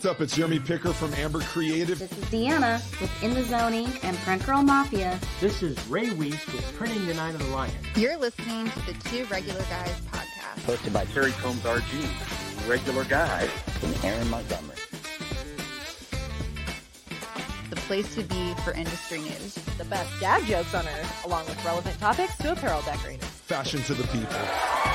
What's up? It's Jeremy Picker from Amber Creative. This is Deanna with In the Zoning and Print Girl Mafia. This is Ray Weiss with Printing the Night of the Lion. You're listening to the Two Regular Guys podcast. Hosted by Terry Combs RG, Regular Guy, and Aaron Montgomery. The place to be for industry news. The best dad jokes on earth, along with relevant topics to apparel decorating. Fashion to the people.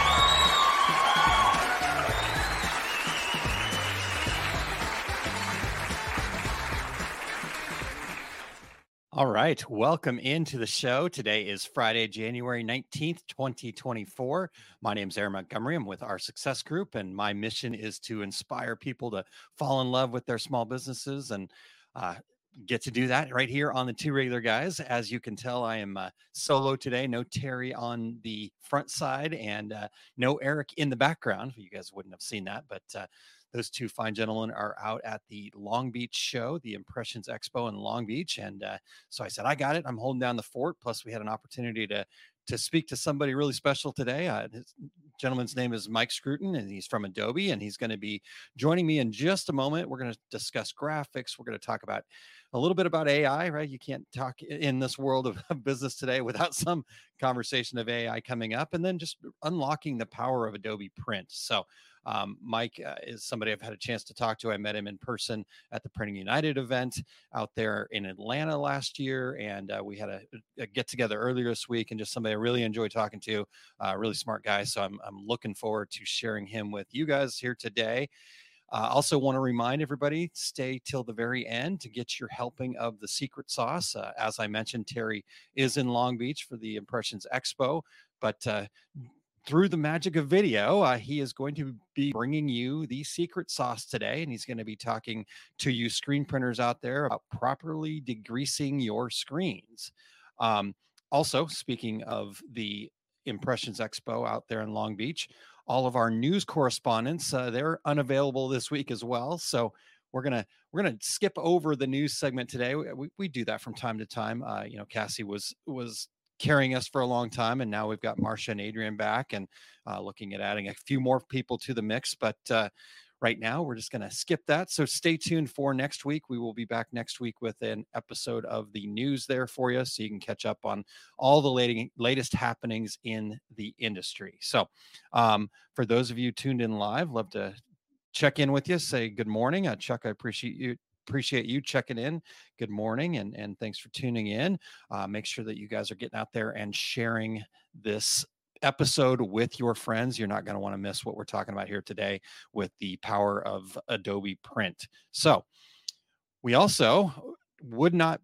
All right. Welcome into the show. Today is Friday, January 19th, 2024. My name is Aaron Montgomery. I'm with our success group, and my mission is to inspire people to fall in love with their small businesses and uh, get to do that right here on the two regular guys. As you can tell, I am uh, solo today. No Terry on the front side and uh, no Eric in the background. You guys wouldn't have seen that, but uh, those two fine gentlemen are out at the Long Beach show, the Impressions Expo in Long Beach. And uh, so I said, I got it. I'm holding down the fort. Plus, we had an opportunity to to speak to somebody really special today. Uh, his gentleman's name is Mike Scrutton, and he's from Adobe, and he's going to be joining me in just a moment. We're going to discuss graphics. We're going to talk about a little bit about AI, right? You can't talk in this world of business today without some conversation of AI coming up, and then just unlocking the power of Adobe Print. So, um, Mike uh, is somebody I've had a chance to talk to. I met him in person at the Printing United event out there in Atlanta last year, and uh, we had a, a, get together earlier this week. And just somebody I really enjoy talking to, uh, really smart guy. So I'm I'm looking forward to sharing him with you guys here today. Uh, also, want to remind everybody stay till the very end to get your helping of the secret sauce. Uh, as I mentioned, Terry is in Long Beach for the Impressions Expo, but uh, through the magic of video, uh, he is going to be bringing you the secret sauce today. And he's going to be talking to you screen printers out there about properly degreasing your screens. Um, also, speaking of the Impressions Expo out there in Long Beach, all of our news correspondents uh, they're unavailable this week as well. So we're gonna we're gonna skip over the news segment today. We, we do that from time to time. Uh, you know, Cassie was was carrying us for a long time. And now we've got Marcia and Adrian back and uh, looking at adding a few more people to the mix. But uh, right now, we're just going to skip that. So stay tuned for next week. We will be back next week with an episode of the news there for you so you can catch up on all the latest, happenings in the industry. So um, for those of you tuned in live, love to check in with you say good morning uh, chuck i appreciate you appreciate you checking in. Good morning, and and thanks for tuning in. Uh, make sure that you guys are getting out there and sharing this episode with your friends. You're not going to want to miss what we're talking about here today with the power of Adobe Print. So, we also would not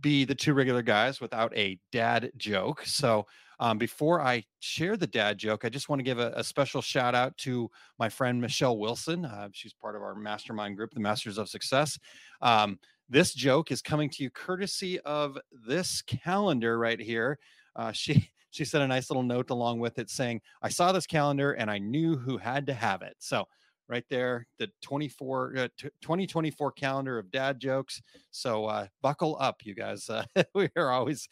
be the two regular guys without a dad joke. So, um, before I share the dad joke, I just want to give a, a special shout out to my friend Michelle Wilson. Uh, she's part of our mastermind group, the Masters of Success. Um, this joke is coming to you courtesy of this calendar right here. Uh, she she sent a nice little note along with it saying, "I saw this calendar and I knew who had to have it." So right there, the 24 uh, t- 2024 calendar of dad jokes. So uh, buckle up, you guys. Uh, we are always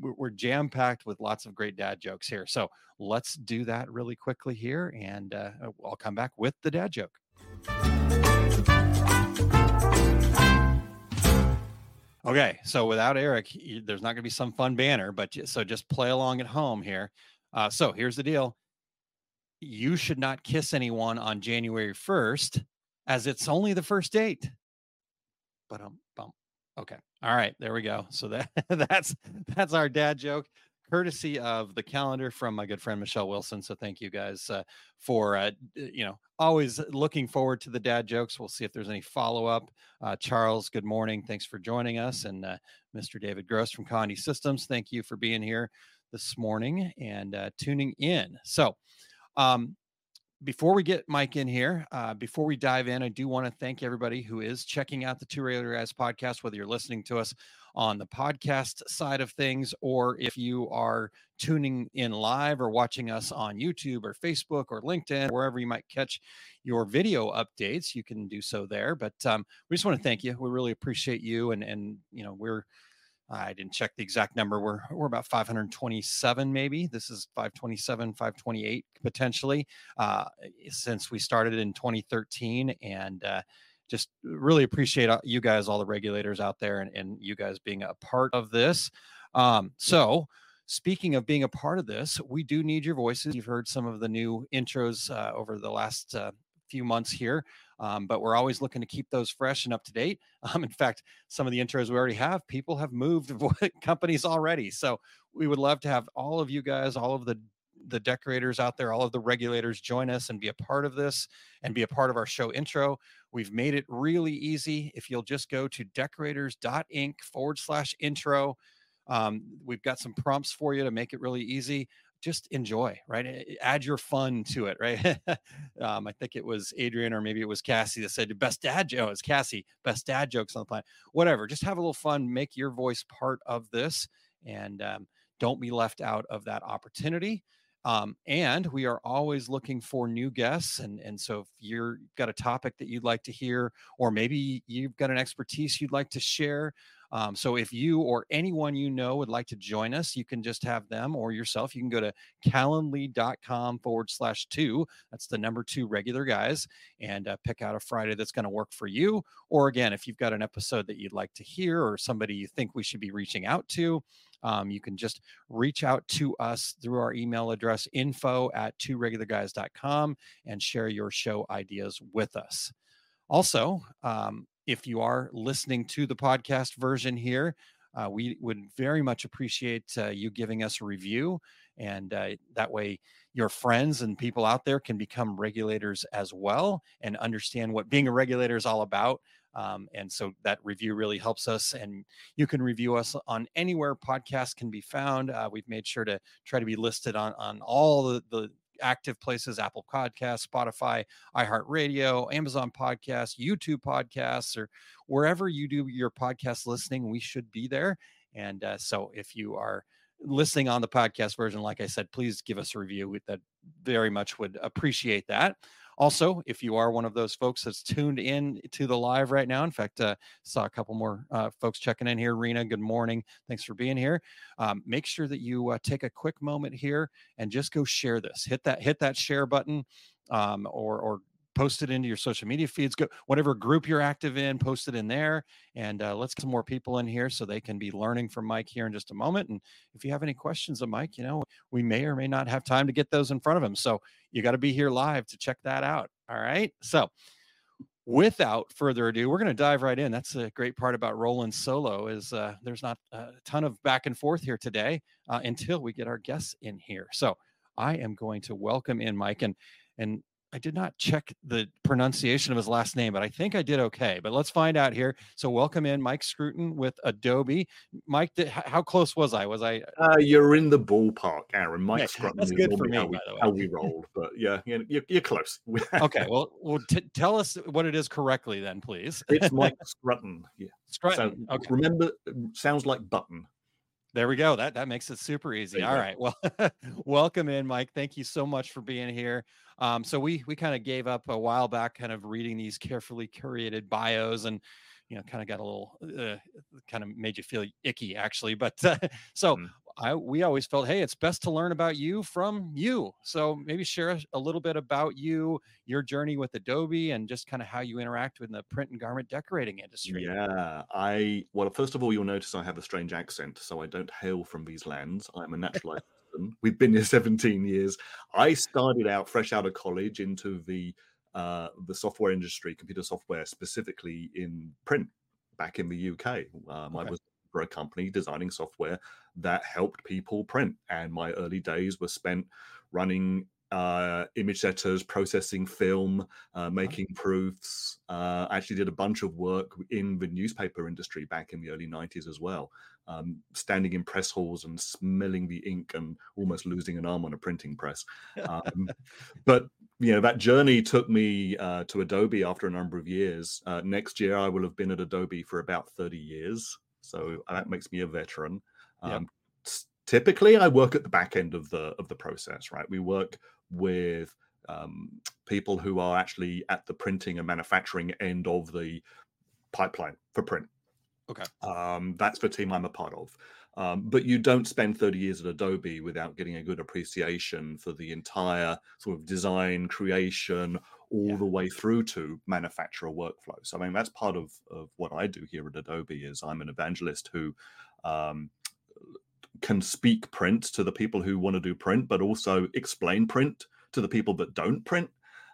we're jam packed with lots of great dad jokes here. So let's do that really quickly here, and uh, I'll come back with the dad joke. Okay, so without Eric, there's not going to be some fun banner, but so just play along at home here. Uh, so here's the deal you should not kiss anyone on January 1st as it's only the first date. But um bump. Okay. All right, there we go. So that that's that's our dad joke courtesy of the calendar from my good friend Michelle Wilson. So thank you guys uh, for uh, you know always looking forward to the dad jokes. We'll see if there's any follow up. Uh, Charles, good morning. Thanks for joining us, and uh, Mr. David Gross from Condi Systems. Thank you for being here this morning and uh, tuning in. So um, before we get Mike in here, uh, before we dive in, I do want to thank everybody who is checking out the Two Regular Guys podcast, whether you're listening to us on the podcast side of things or if you are tuning in live or watching us on YouTube or Facebook or LinkedIn, wherever you might catch your video updates, you can do so there. But um, we just want to thank you. We really appreciate you. And, and you know, we're, I didn't check the exact number. We're we're about 527 maybe. This is 527, 528 potentially uh, since we started in 2013, and uh, just really appreciate uh, you guys, all the regulators out there, and, and you guys being a part of this. Um, so, speaking of being a part of this, we do need your voices. You've heard some of the new intros uh, over the last uh, few months here, um, but we're always looking to keep those fresh and up to date. Um, in fact, some of the intros we already have, people have moved companies already. So we would love to have all of you guys, all of the the decorators out there, all of the regulators join us and be a part of this and be a part of our show intro. We've made it really easy. If you'll just go to decorators.inc forward slash intro, um, we've got some prompts for you to make it really easy. Just enjoy, right? Add your fun to it, right? um, I think it was Adrian or maybe it was Cassie that said best dad joke. Oh, it's Cassie, best dad jokes on the planet. Whatever. Just have a little fun. Make your voice part of this, and um, don't be left out of that opportunity. Um, and we are always looking for new guests. And, and so if you've got a topic that you'd like to hear, or maybe you've got an expertise you'd like to share, um, so if you or anyone you know would like to join us, you can just have them or yourself. You can go to calendly.com forward slash two. That's the number two regular guys and uh, pick out a Friday that's going to work for you. Or again, if you've got an episode that you'd like to hear or somebody you think we should be reaching out to, um, you can just reach out to us through our email address info at two regularguys.com and share your show ideas with us. Also, um, if you are listening to the podcast version here, uh, we would very much appreciate uh, you giving us a review. And uh, that way, your friends and people out there can become regulators as well and understand what being a regulator is all about. Um, and so that review really helps us. And you can review us on anywhere podcasts can be found. Uh, we've made sure to try to be listed on, on all the, the active places Apple Podcasts, Spotify, iHeartRadio, Amazon Podcasts, YouTube Podcasts, or wherever you do your podcast listening, we should be there. And uh, so if you are listening on the podcast version, like I said, please give us a review. That very much would appreciate that. Also, if you are one of those folks that's tuned in to the live right now, in fact, uh, saw a couple more uh, folks checking in here. Rena, good morning. Thanks for being here. Um, make sure that you uh, take a quick moment here and just go share this. Hit that hit that share button, um, or or post it into your social media feeds go whatever group you're active in post it in there and uh, let's get some more people in here so they can be learning from mike here in just a moment and if you have any questions of mike you know we may or may not have time to get those in front of him so you got to be here live to check that out all right? So without further ado we're going to dive right in. That's a great part about rolling solo is uh, there's not a ton of back and forth here today uh, until we get our guests in here. So i am going to welcome in mike and and I did not check the pronunciation of his last name, but I think I did okay. But let's find out here. So, welcome in Mike Scrutton with Adobe. Mike, did, how close was I? Was I? Uh, you're in the ballpark, Aaron. Mike yeah, Scrutton. That's good for me, how we, how we rolled, but yeah, you're, you're close. okay, well, well, t- tell us what it is correctly, then, please. it's Mike Scrutton. Yeah, Scrutton. So, okay. Remember, sounds like button. There we go. That that makes it super easy. All right. Well, welcome in, Mike. Thank you so much for being here. Um, so we we kind of gave up a while back, kind of reading these carefully curated bios, and you know, kind of got a little uh, kind of made you feel icky, actually. But uh, so mm. I we always felt, hey, it's best to learn about you from you. So maybe share a little bit about you, your journey with Adobe, and just kind of how you interact with the print and garment decorating industry. Yeah, I well, first of all, you'll notice I have a strange accent, so I don't hail from these lands. I'm a naturalized. We've been here 17 years. I started out fresh out of college into the uh, the software industry, computer software, specifically in print back in the UK. Um, okay. I was for a company designing software that helped people print. And my early days were spent running uh, image setters, processing film, uh, making proofs. Uh, actually, did a bunch of work in the newspaper industry back in the early 90s as well, um, standing in press halls and smelling the ink and almost losing an arm on a printing press. Um, but you know that journey took me uh, to Adobe after a number of years. Uh, next year, I will have been at Adobe for about 30 years, so that makes me a veteran. Um, yep. Typically, I work at the back end of the of the process. Right, we work with um, people who are actually at the printing and manufacturing end of the pipeline for print. Okay. Um, that's the team I'm a part of. Um, but you don't spend 30 years at Adobe without getting a good appreciation for the entire sort of design, creation, all Yeah. the way through to manufacturer workflows. I mean, that's part of, of what I do here at Adobe is I'm an evangelist who um, can speak print to the people who want to do print, but also explain print to the people that don't print.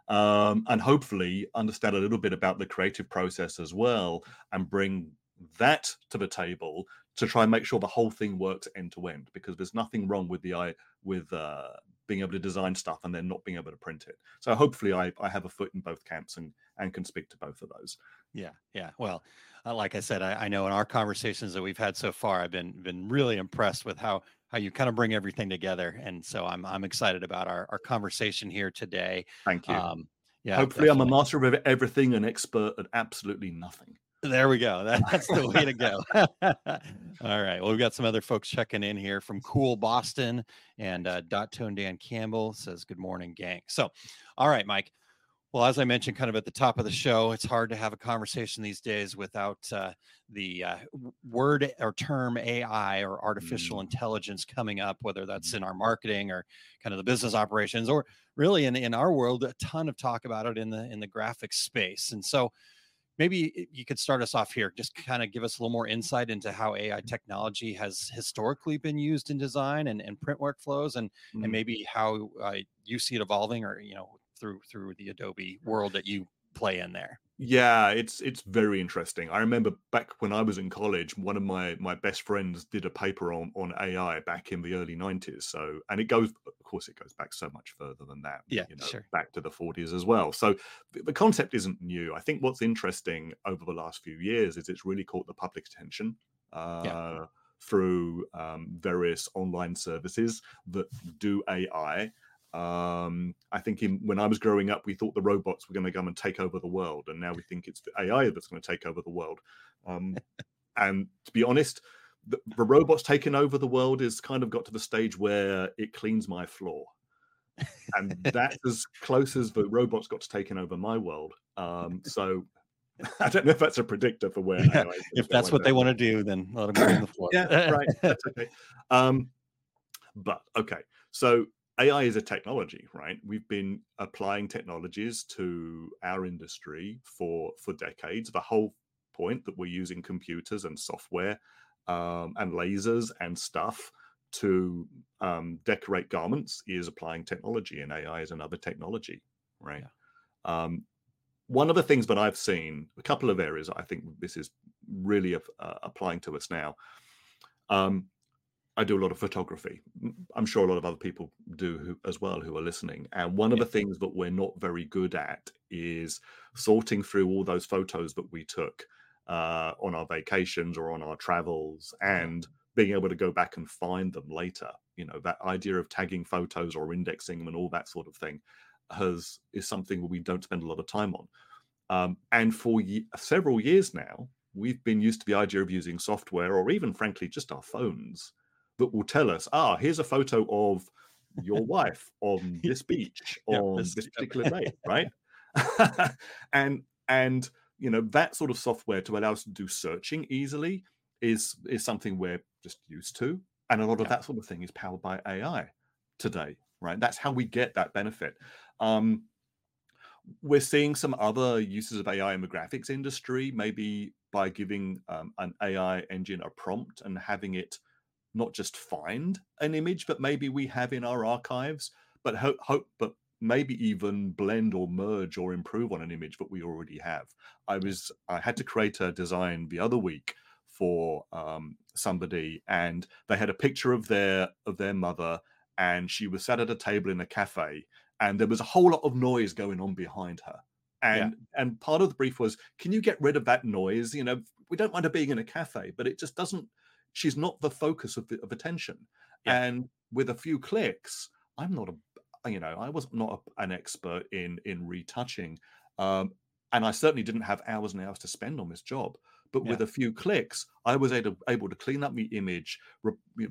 Um, and hopefully understand a little bit about the creative process as well and bring that to the table to try and make sure the whole thing works end to end because there's nothing wrong with the i with uh, being able to design stuff and then not being able to print it. So hopefully i, I have a foot in both camps and and can speak to both of those. Yeah, yeah. Well, uh, like I said, I, I know in our conversations that we've had so far, I've been been really impressed with how how you kind of bring everything together, and so I'm I'm excited about our our conversation here today. thank you. Um, yeah, hopefully i'm a master of everything and expert at absolutely nothing There we go. That, that's the way to go. All right. Well, we've got some other folks checking in here from Cool Boston and uh, Dot Tone Dan Campbell says, Good morning, gang. So, all right, Mike. Well, as I mentioned kind of at the top of the show, it's hard to have a conversation these days without uh, the uh, word or term AI or artificial intelligence coming up, whether that's in our marketing or kind of the business operations, or really in, in our world, a ton of talk about it in the in the graphics space. And so, maybe you could start us off here just kind of give us a little more insight into how ai technology has historically been used in design and, and print workflows and Mm. and maybe how uh, you see it evolving or you know through through the adobe world that you play in there Yeah, it's it's very interesting. I remember back when I was in college, one of my my best friends did a paper on on AI back in the early '90s. So, and it goes, of course, it goes back so much further than that. Yeah, you know, sure. back to the '40s as well. So, the, the concept isn't new. I think what's interesting over the last few years is it's really caught the public's attention. Uh, Through um, various online services that do AI, um, I think in, when I was growing up, we thought the robots were going to come and take over the world, and now we think it's the AI that's going to take over the world. Um, and to be honest, the, the robots taking over the world is kind of got to the stage where it cleans my floor, and that's as close as the robots got to taking over my world. Um, so I don't know if that's a predictor for where Yeah, if that's what they want to do then let them clean the floor yeah, right. That's okay. Um, but okay, so AI is a technology, right? We've been applying technologies to our industry for for decades. The whole point that we're using computers and software um, and lasers and stuff to um, decorate garments is applying technology, and AI is another technology, right? Um, one of the things that I've seen, a couple of areas, I think this is really uh, applying to us now. Um, I do a lot of photography. I'm sure a lot of other people do who, as well who are listening. And one of the things that we're not very good at is sorting through all those photos that we took uh, on our vacations or on our travels and being able to go back and find them later. You know, that idea of tagging photos or indexing them and all that sort of thing has is something we don't spend a lot of time on. Um, and for ye- several years now, we've been used to the idea of using software or even, frankly, just our phones that will tell us, ah, here's a photo of your wife on this beach on this- this particular day, right? and and you know that sort of software to allow us to do searching easily is is something we're just used to, and a lot of Yeah. that sort of thing is powered by AI today, right? That's how we get that benefit. Um, we're seeing some other uses of AI in the graphics industry, maybe by giving um, an AI engine a prompt and having it not just find an image that maybe we have in our archives, but hope, hope but maybe even blend or merge or improve on an image that we already have. I was I had to create a design the other week for um, somebody, and they had a picture of their of their mother, and she was sat at a table in a cafe, and there was a whole lot of noise going on behind her. And and part of the brief was, can you get rid of that noise? You know, we don't mind her being in a cafe, but it just doesn't. She's not the focus of the, of attention. Yeah. And with a few clicks, I'm not a, you know, I was not a, an expert in in retouching, um, and I certainly didn't have hours and hours to spend on this job. But with a few clicks, I was able, able to clean up the image, re- re-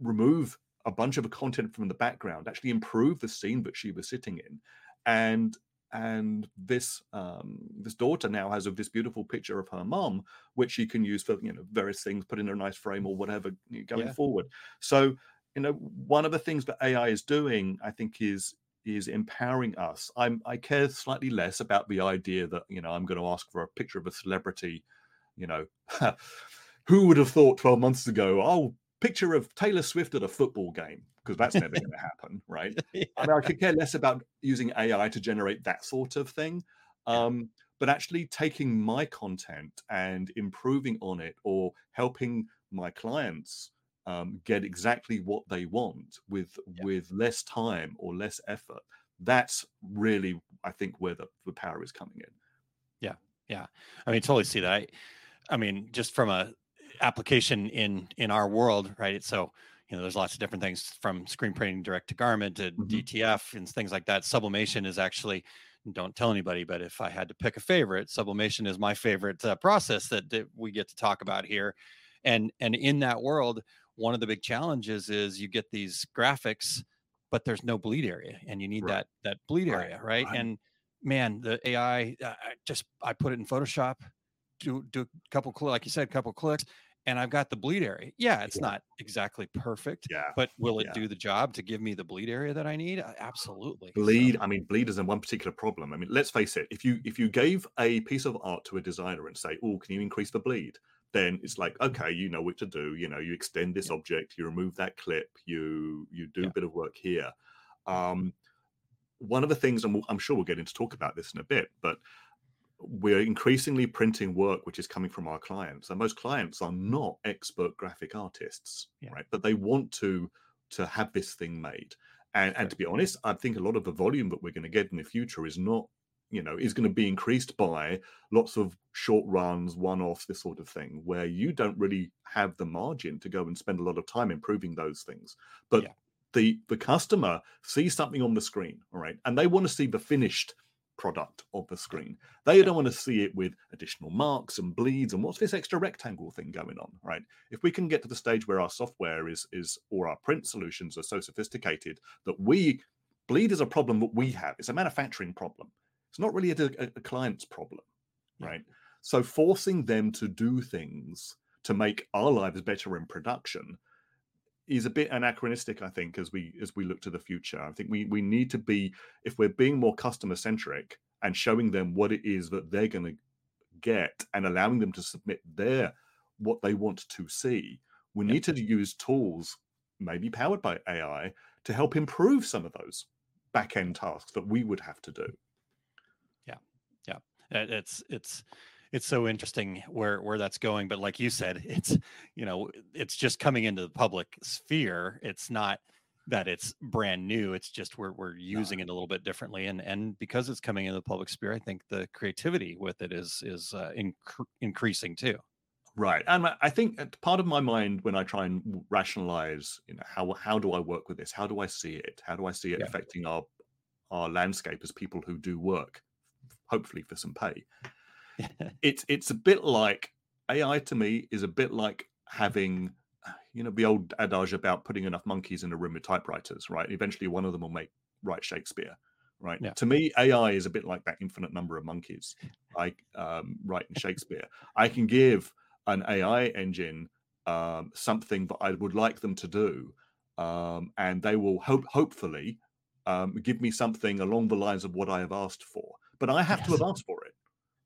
remove a bunch of content from the background, actually improve the scene that she was sitting in, and and this um, this daughter now has of this beautiful picture of her mom, which she can use for you know various things, put in a nice frame or whatever you know, going Yeah. forward. So you know one of the things that AI is doing, I think, is is empowering us. I'm I care slightly less about the idea that you know I'm going to ask for a picture of a celebrity. You know, who would have thought 12 months ago? Oh, picture of Taylor Swift at a football game because that's never going to happen, right? yeah. I mean, I could care less about using AI to generate that sort of thing. Um, but actually taking my content and improving on it or helping my clients um, get exactly what they want with Yeah. with less time or less effort that's really i think where the, the power is coming in Yeah, yeah. I mean, totally see that. I, I mean, just from a application in in our world, right? So you know, there's lots of different things from screen printing direct to garment to Mhm. DTF and things like that. Sublimation is actually don't tell anybody, but if I had to pick a favorite, sublimation is my favorite uh, process that, that we get to talk about here. And and in that world, one of the big challenges is you get these graphics, but there's no bleed area, and you need Right. that that bleed Right, area, right? right. And man, the AI, uh, I just I put it in Photoshop, do do a couple cl- like you said, a couple clicks, and I've got the bleed area. Yeah, it's Yeah. not exactly perfect, yeah but will it Yeah. do the job to give me the bleed area that I need? Absolutely. So, bleed i mean bleed isn't one particular problem i mean let's face it if you if you gave a piece of art to a designer and say oh can you increase the bleed then it's like okay you know what to do you know you extend this Yeah. object you remove that clip you you do a bit of work here um one of the things and we'll, i'm sure we'll get into talk about this in a bit but we're increasingly printing work which is coming from our clients and most clients are not expert graphic artists Yeah. right? But they want to to have this thing made. And, and to be honest i think a lot of the volume that we're going to get in the future is not you know is going to be increased by lots of short runs one offs this sort of thing where you don't really have the margin to go and spend a lot of time improving those things. But Yeah. the the customer sees something on the screen all right? And they want to see the finished product of the screen. They don't want to see it with additional marks and bleeds and what's this extra rectangle thing going on right? If we can get to the stage where our software is is or our print solutions are so sophisticated that we bleed is a problem that we have. It's a manufacturing problem. It's not really a, a, a client's problem Yeah. right? So forcing them to do things to make our lives better in production is a bit anachronistic i think as we as we look to the future. I think we we need to be if we're being more customer centric and showing them what it is that they're going to get and allowing them to submit their what they want to see we Yep. need to use tools maybe powered by ai to help improve some of those back end tasks that we would have to do. Yeah. Yeah. It's it's it's so interesting where where that's going but like you said it's you know it's just coming into the public sphere it's not that it's brand new it's just we're we're using it a little bit differently and and because it's coming into the public sphere i think the creativity with it is is uh, incre- increasing too Right, and I- I think uh, part of my mind when I try and rationalize, you know, how how do I work with this? How do I see it? How do I see it Yeah. affecting our our landscape as people who do work, hopefully for some pay? It's it's a bit like AI to me is a bit like having, you know, the old adage about putting enough monkeys in a room with typewriters, right? Eventually, one of them will make write Shakespeare, right? Yeah. To me, AI is a bit like that infinite number of monkeys, like um, writing Shakespeare. I can give an AI engine um, something that I would like them to do, um, and they will hope hopefully um, give me something along the lines of what I have asked for. But I have to have asked for it,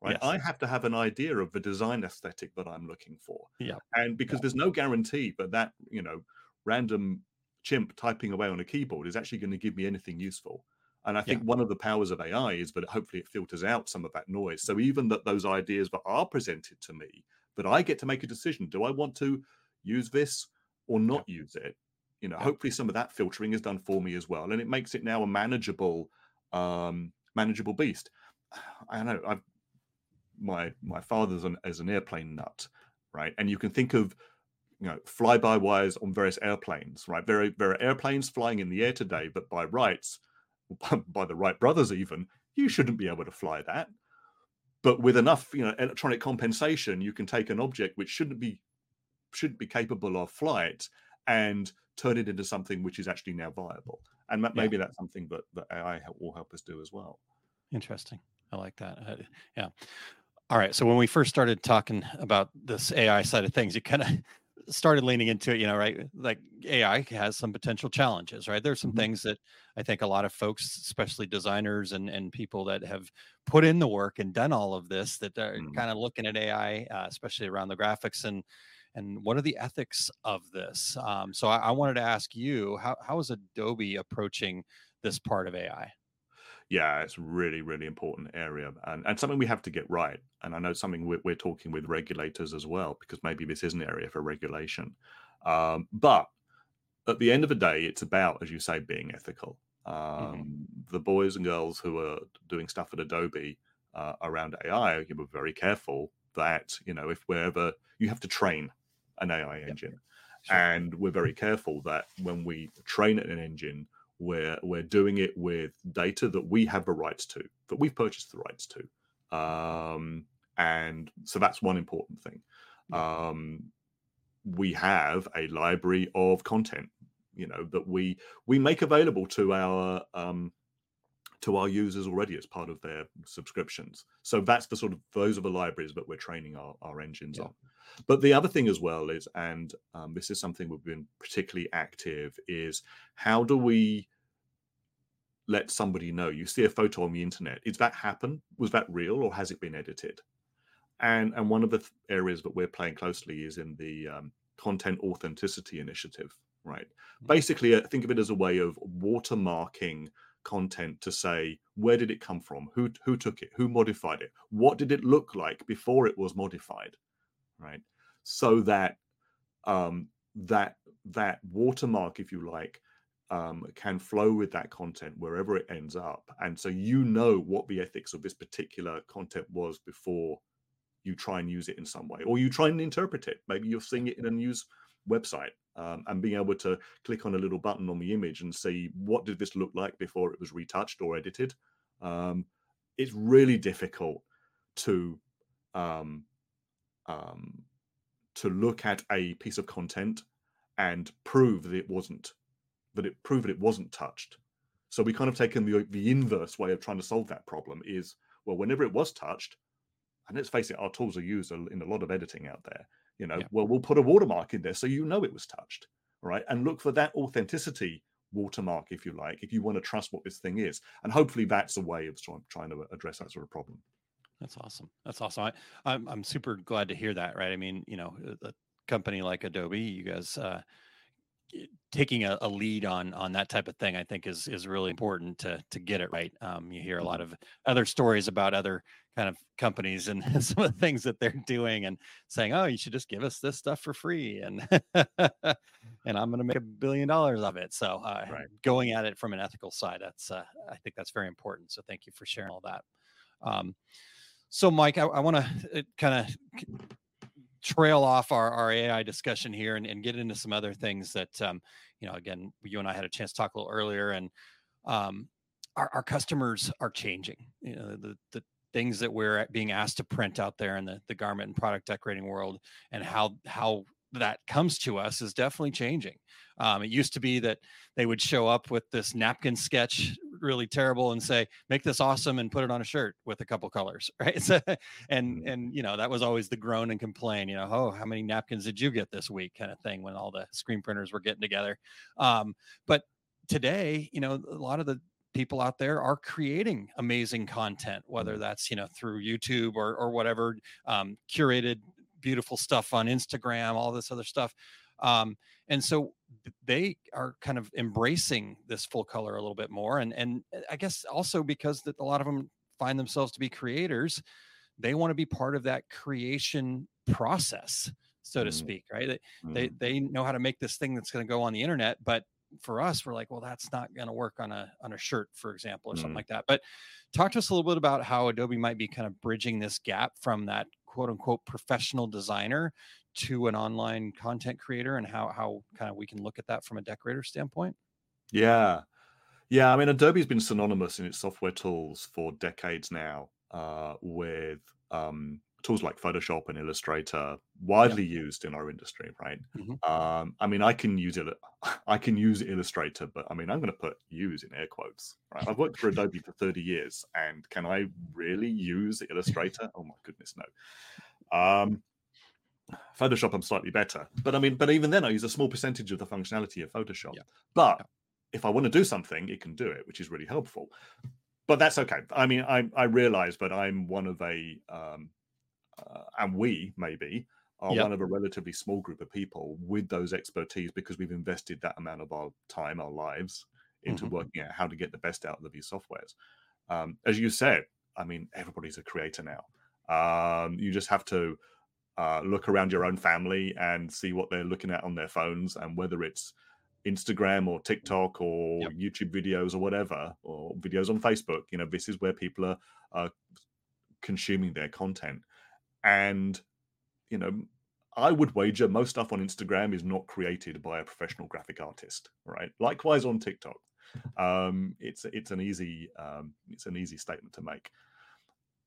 right? Yes. I have to have an idea of the design aesthetic that I'm looking for. Yeah. and because there's no guarantee that that you know random chimp typing away on a keyboard is actually going to give me anything useful. And I Yeah. think one of the powers of AI is that hopefully it filters out some of that noise. So even that those ideas that are presented to me, that I get to make a decision: do I want to use this or not use it? You know, Yeah. hopefully some of that filtering is done for me as well, and it makes it now a manageable, um, manageable beast. I don't know. I've my my father's an as an airplane nut, right? And you can think of you know fly-by-wires on various airplanes, right? There are, there are airplanes flying in the air today, but by rights, by the Wright brothers even, you shouldn't be able to fly that. But with enough, you know, electronic compensation, you can take an object which shouldn't be shouldn't be capable of flight and turn it into something which is actually now viable. And that, Yeah. maybe that's something that, that AI will help us do as well. Interesting. I like that. Uh, yeah. All right. So when we first started talking about this AI side of things, you kind of started leaning into it, you know, right? Like AI has some potential challenges, right? There's some Mhm. things that I think a lot of folks, especially designers and and people that have put in the work and done all of this, that are Mhm. kind of looking at AI, uh, especially around the graphics and and what are the ethics of this? Um, so I, I wanted to ask you, how how is Adobe approaching this part of AI? Yeah, it's really, really important area and, and something we have to get right. And I know something we're, we're talking with regulators as well, because maybe this is an area for regulation. Um, but at the end of the day, it's about, as you say, being ethical. Um, The boys and girls who are doing stuff at Adobe uh, around AI, you were very careful that, you know, if wherever you have to train an AI engine, Sure. and we're very careful that when we train an engine, we're we're doing it with data that we have the rights to, that we've purchased the rights to, um, and so that's one important thing. Um, we have a library of content, you know, that we we make available to our um, to our users already as part of their subscriptions. So that's the sort of those are the libraries that we're training our, our engines Yeah. on. But the other thing as well is, and um, this is something we've been particularly active, is how do we let somebody know? You see a photo on the internet. Is that happen? Was that real, or has it been edited? And and one of the th- areas that we're playing closely is in the um, content authenticity initiative. Right. Basically, uh, think of it as a way of watermarking content to say where did it come from, who who took it, who modified it, what did it look like before it was modified right? So that um that that watermark if you like um can flow with that content wherever it ends up. And so you know what the ethics of this particular content was before you try and use it in some way or you try and interpret it. Maybe you're seeing it in a news website um, and being able to click on a little button on the image and see what did this look like before it was retouched or edited. Um, it's really difficult to um, um, to look at a piece of content and prove that it wasn't that it prove that it wasn't touched. So we kind of taken the the inverse way of trying to solve that problem is well, whenever it was touched, and let's face it, our tools are used in a lot of editing out there. You know, Yeah. well, we'll put a watermark in there so you know it was touched, right? And look for that authenticity watermark, if you like, if you want to trust what this thing is. And hopefully, that's a way of trying trying to address that sort of problem. That's awesome. That's awesome. I, I'm I'm super glad to hear that. Right. I mean, you know, a company like Adobe, you guys uh, taking a, a lead on on that type of thing, I think is is really important to to get it right. Um, you hear a lot of other stories about other kind of companies and some of the things that they're doing and saying, "Oh, you should just give us this stuff for free," and and I'm going to make a billion dollars of it. So, uh, Right. going at it from an ethical side, that's uh, I think that's very important. So, thank you for sharing all that. Um, so, Mike, I, I want to kind of trail off our, our AI discussion here and, and get into some other things that, um, you know, again, you and I had a chance to talk a little earlier, and um, our, our customers are changing. You know, the, the things that we're being asked to print out there in the, the garment and product decorating world and how, how that comes to us is definitely changing. Um, it used to be that they would show up with this napkin sketch, really terrible, and say, "Make this awesome and put it on a shirt with a couple colors." Right? So, and and you know that was always the groan and complain. You know, oh, how many napkins did you get this week? Kind of thing when all the screen printers were getting together. Um, but today, you know, a lot of the people out there are creating amazing content, whether that's you know through YouTube or or whatever, um, curated beautiful stuff on Instagram, all this other stuff. Um, and so they are kind of embracing this full color a little bit more. And and uh, I guess also because that a lot of them find themselves to be creators, they want to be part of that creation process, so to Mm. speak, right? They, Mm. they they know how to make this thing that's going to go on the internet, but for us, we're like, well, that's not going to work on a on a shirt, for example, or something Mm. like that. But talk to us a little bit about how Adobe might be kind of bridging this gap from that quote unquote professional designer to an online content creator and how how kind of we can look at that from a decorator standpoint. Yeah. Yeah. I mean, Adobe's been synonymous in its software tools for decades now uh, with um, tools like Photoshop and Illustrator, widely used in our industry, right? Mhm. Um, I mean, I can use it. I can use Illustrator, but I mean, I'm going to put use in air quotes, right? I've worked for Adobe for 30 years, and can I really use Illustrator? Oh my goodness, no. Um, Photoshop, I'm slightly better, but I mean, but even then, I use a small percentage of the functionality of Photoshop. Yeah. But Yeah. if I want to do something, it can do it, which is really helpful. But that's okay. I mean, I I realize, but I'm one of a, um, uh, and we maybe are one of a relatively small group of people with those expertise because we've invested that amount of our time, our lives into Mhm. working out how to get the best out of these softwares. Um, as you said, I mean, everybody's a creator now. Um, you just have to uh, look around your own family and see what they're looking at on their phones and whether it's Instagram or TikTok or Yep. YouTube videos or whatever, or videos on Facebook. You know, this is where people are, are consuming their content. And, you know, I would wager most stuff on Instagram is not created by a professional graphic artist, right? Likewise on TikTok. Um, it's it's an easy um, it's an easy statement to make.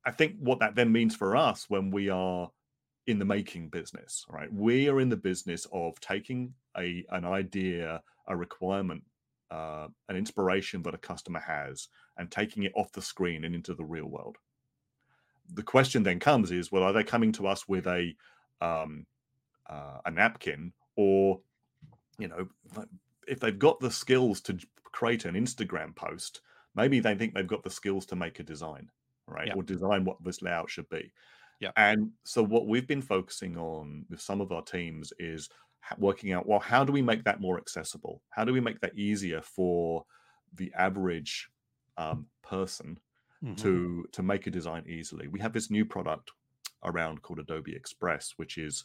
I think what that then means for us when we are in the making business, right? We are in the business of taking a an idea, a requirement, uh, an inspiration that a customer has, and taking it off the screen and into the real world. The question then comes: is well, are they coming to us with a um, uh, a napkin, or you know, if they've got the skills to create an Instagram post, maybe they think they've got the skills to make a design, right? Yeah. Or design what this layout should be. Yeah. And so what we've been focusing on with some of our teams is working out well, how do we make that more accessible? How do we make that easier for the average um, person Mhm. to to make a design easily? We have this new product around called Adobe Express, which is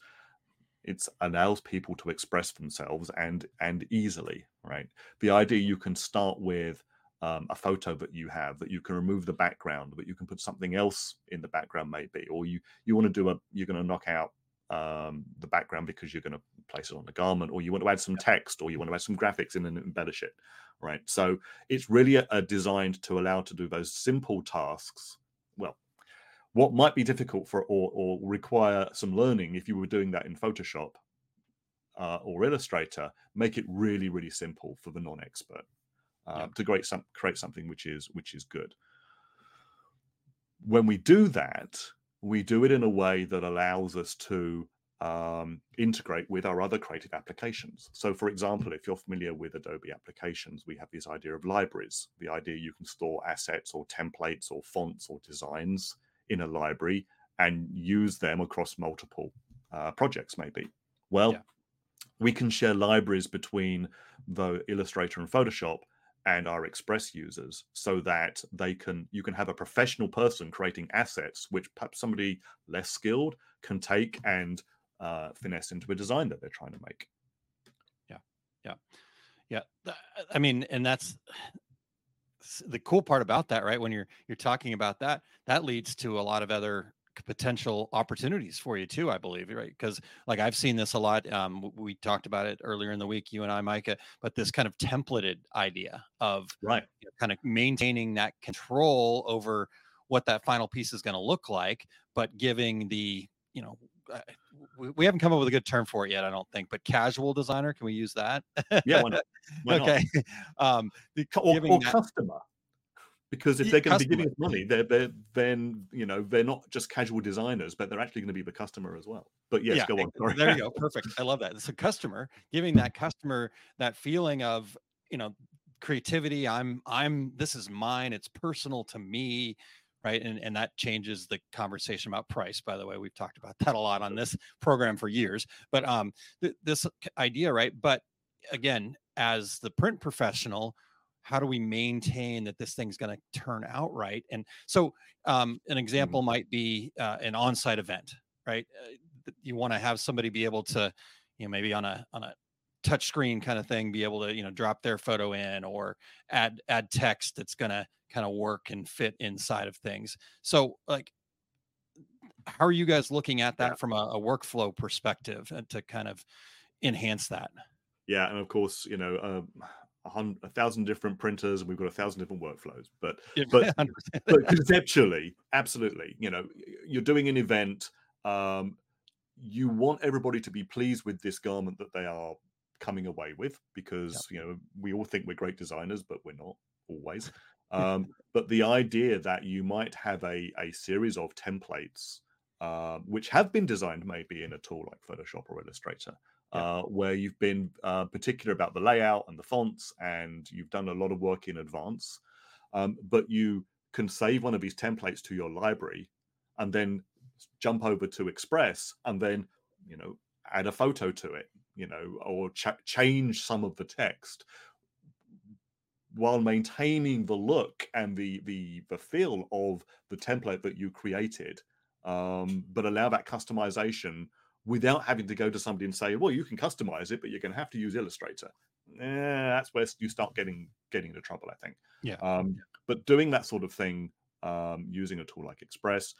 it's allows people to express themselves and and easily right the idea you can start with um, a photo that you have that you can remove the background but you can put something else in the background maybe or you you want to do a you're going to knock out um, the background because you're going to place it on the garment or you want to add some text or you want to add some graphics in and embellish it right? So it's really a, a designed to allow to do those simple tasks. Well what might be difficult for or, or require some learning if you were doing that in Photoshop uh, or Illustrator, make it really, really simple for the non-expert uh, Yeah. to create some create something which is which is good. When we do that, we do it in a way that allows us to um, integrate with our other creative applications. So, for example, if you're familiar with Adobe applications, we have this idea of libraries. The idea you can store assets or templates or fonts or designs in a library and use them across multiple uh, projects, maybe. Well, Yeah. we can share libraries between the Illustrator and Photoshop and our Express users so that they can you can have a professional person creating assets which perhaps somebody less skilled can take and uh, finesse into a design that they're trying to make. Yeah, yeah yeah I mean, and that's the cool part about that, right? When you're you're talking about that, that leads to a lot of other potential opportunities for you too. I believe, right? Because like I've seen this a lot. Um, we talked about it earlier in the week, you and I, Mike. But this kind of templated idea of Right. you know, kind of maintaining that control over what that final piece is going to look like, but giving the you know. We, we haven't come up with a good term for it yet, I don't think. But casual designer, can we use that? Yeah, why not? Why not? okay. Um, the, Or, or that- customer. Because if they're going to be giving us money, they're, they're then you know they're not just casual designers, but they're actually going to be the customer as well. But yes, Yeah, go on. Sorry. There you go. Perfect. I love that. It's a customer giving that customer that feeling of, you know, creativity. I'm, I'm, this is mine. It's personal to me. Right. And, and that changes the conversation about price. By the way, we've talked about that a lot on this program for years. But um, th- this idea, right? But again, as the print professional, how do we maintain that this thing's going to turn out right? And so, um, an example might be uh, an on-site event, right? Uh, you want to have somebody be able to, you know, maybe on a on a touch screen kind of thing, be able to you know drop their photo in or add add text that's going to kind of work and fit inside of things. So, like, how are you guys looking at that from a, a workflow perspective and to kind of enhance that? Yeah, and of course, you know, um, a, a thousand different printers, and we've got a thousand different workflows. But Yeah, but 100%. but conceptually, absolutely, you know, you're doing an event. Um, you want everybody to be pleased with this garment that they are coming away with, because you know we all think we're great designers, but we're not always. Um, but the idea that you might have a a series of templates uh, which have been designed maybe in a tool like Photoshop or Illustrator. Uh, where you've been uh, particular about the layout and the fonts, and you've done a lot of work in advance. Um, but you can save one of these templates to your library, and then jump over to Express, and then you know add a photo to it, you know, or ch- change some of the text while maintaining the look and the the the feel of the template that you created um, but allow that customization without having to go to somebody and say well you can customize it but you're going to have to use illustrator. Eh, that's where you start getting getting into trouble i think. Yeah. um, but doing that sort of thing um, using a tool like express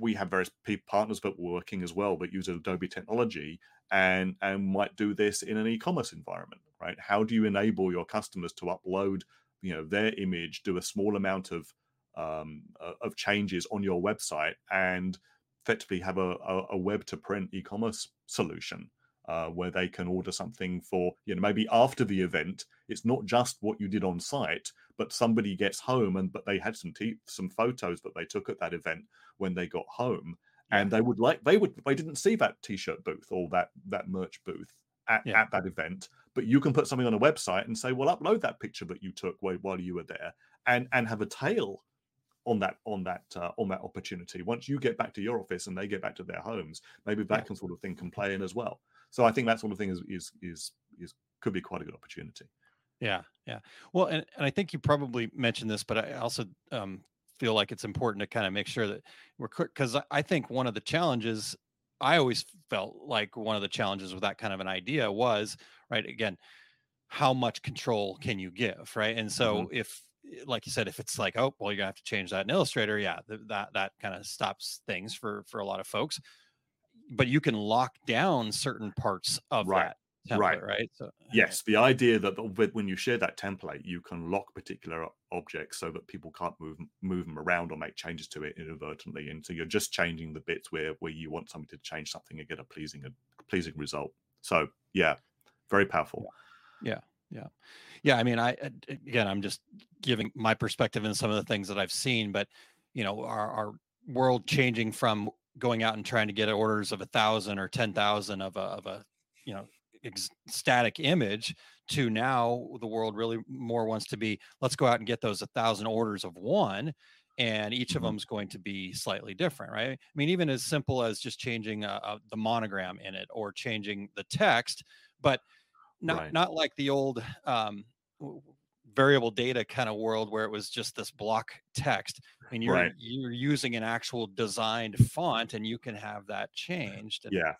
we have various partners that we're working as well that use adobe technology and and might do this in an e-commerce environment right? How do you enable your customers to upload you know their image do a small amount of um, uh, of changes on your website and effectively have a, a, a web to print e-commerce solution uh, where they can order something for you know maybe after the event it's not just what you did on site but somebody gets home and but they had some te- some photos that they took at that event when they got home and they would like they would they didn't see that t-shirt booth or that that merch booth at, Yeah. at that event but you can put something on a website and say well upload that picture that you took while, while you were there and and have a tail on that on that uh, on that opportunity once you get back to your office and they get back to their homes maybe that Yeah. can sort of thing can play in as well so i think that sort of thing is is is, is could be quite a good opportunity Yeah, yeah. Well, and, and I think you probably mentioned this, but I also um, feel like it's important to kind of make sure that we're because I think one of the challenges I always felt like one of the challenges with that kind of an idea was right again, how much control can you give, right? And so if Eh, like you said, if it's like, oh, well, you're gonna have to change that in Illustrator, yeah, th- that that kind of stops things for for a lot of folks. But you can lock down certain parts of Right, that template, right. right? So yes the idea that the- when you share that template you can lock particular objects so that people can't move move them around or make changes to it inadvertently and so you're just changing the bits where where you want somebody to change something and get a pleasing a pleasing result so yeah very powerful Yeah, yeah, yeah. Yeah. I mean, I uh, again, I'm just giving my perspective and some of the things that I've seen, but you know, our, our world changing from going out and trying to get orders of a thousand or ten thousand of a of a you know ex- static image to now the world really more wants to be let's go out and get those a thousand orders of one and each of Mhm. them is going to be slightly different right i mean even as simple as just changing uh, uh, the monogram in it or changing the text but not Right. not like the old um, variable data kind of world where it was just this block text. I mean, you're Right. you're using an actual designed font, and you can have that changed. and- Yeah.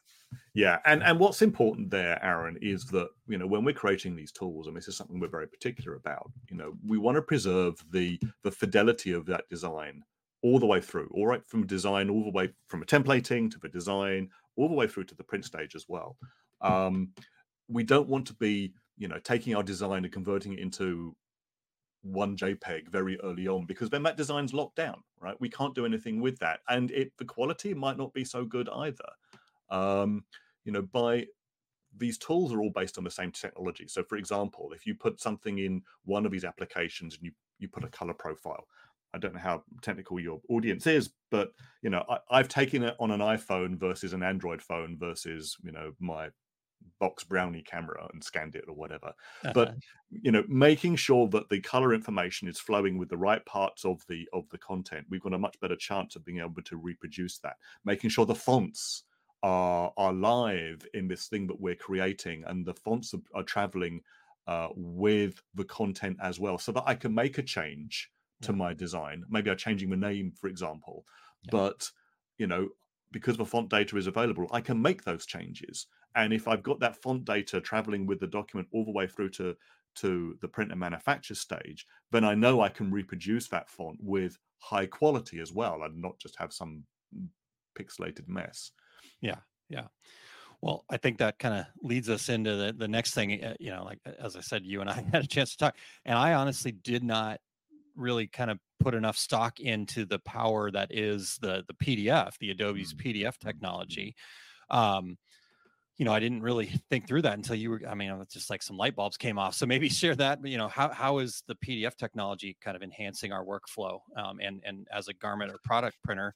Yeah. And and what's important there, Aaron, is that, you know, when we're creating these tools, and this is something we're very particular about, you know, we want to preserve the the fidelity of that design all the way through, all right, from design all the way from a templating to the design, all the way through to the print stage as well. Um, we don't want to be, you know, taking our design and converting it into one JPEG very early on because then that design's locked down, right? We can't do anything with that, and it the quality might not be so good either. Um, you know, by these tools are all based on the same technology. So, for example, if you put something in one of these applications and you you put a color profile, I don't know how technical your audience is, but you know, I, I've taken it on an iPhone versus an Android phone versus you know my box brownie camera and scanned it or whatever. But you know making sure that the color information is flowing with the right parts of the of the content we've got a much better chance of being able to reproduce that. Making sure the fonts are are live in this thing that we're creating and the fonts are, are traveling uh, with the content as well so that i can make a change to my design maybe i'm changing the name for example Yeah. but you know because the font data is available i can make those changes and if i've got that font data traveling with the document all the way through to to the print and manufacture stage then i know i can reproduce that font with high quality as well and not just have some pixelated mess Yeah, yeah. Well, I think that kind of leads us into the, the next thing. uh, You know, like as I said, you and I had a chance to talk, and I honestly did not really kind of put enough stock into the power that is the the PDF, the Adobe's PDF technology. Um, you know, I didn't really think through that until you were. I mean, it's just like some light bulbs came off. So maybe share that. But you know, how how is the PDF technology kind of enhancing our workflow? Um, and and as a garment or product printer,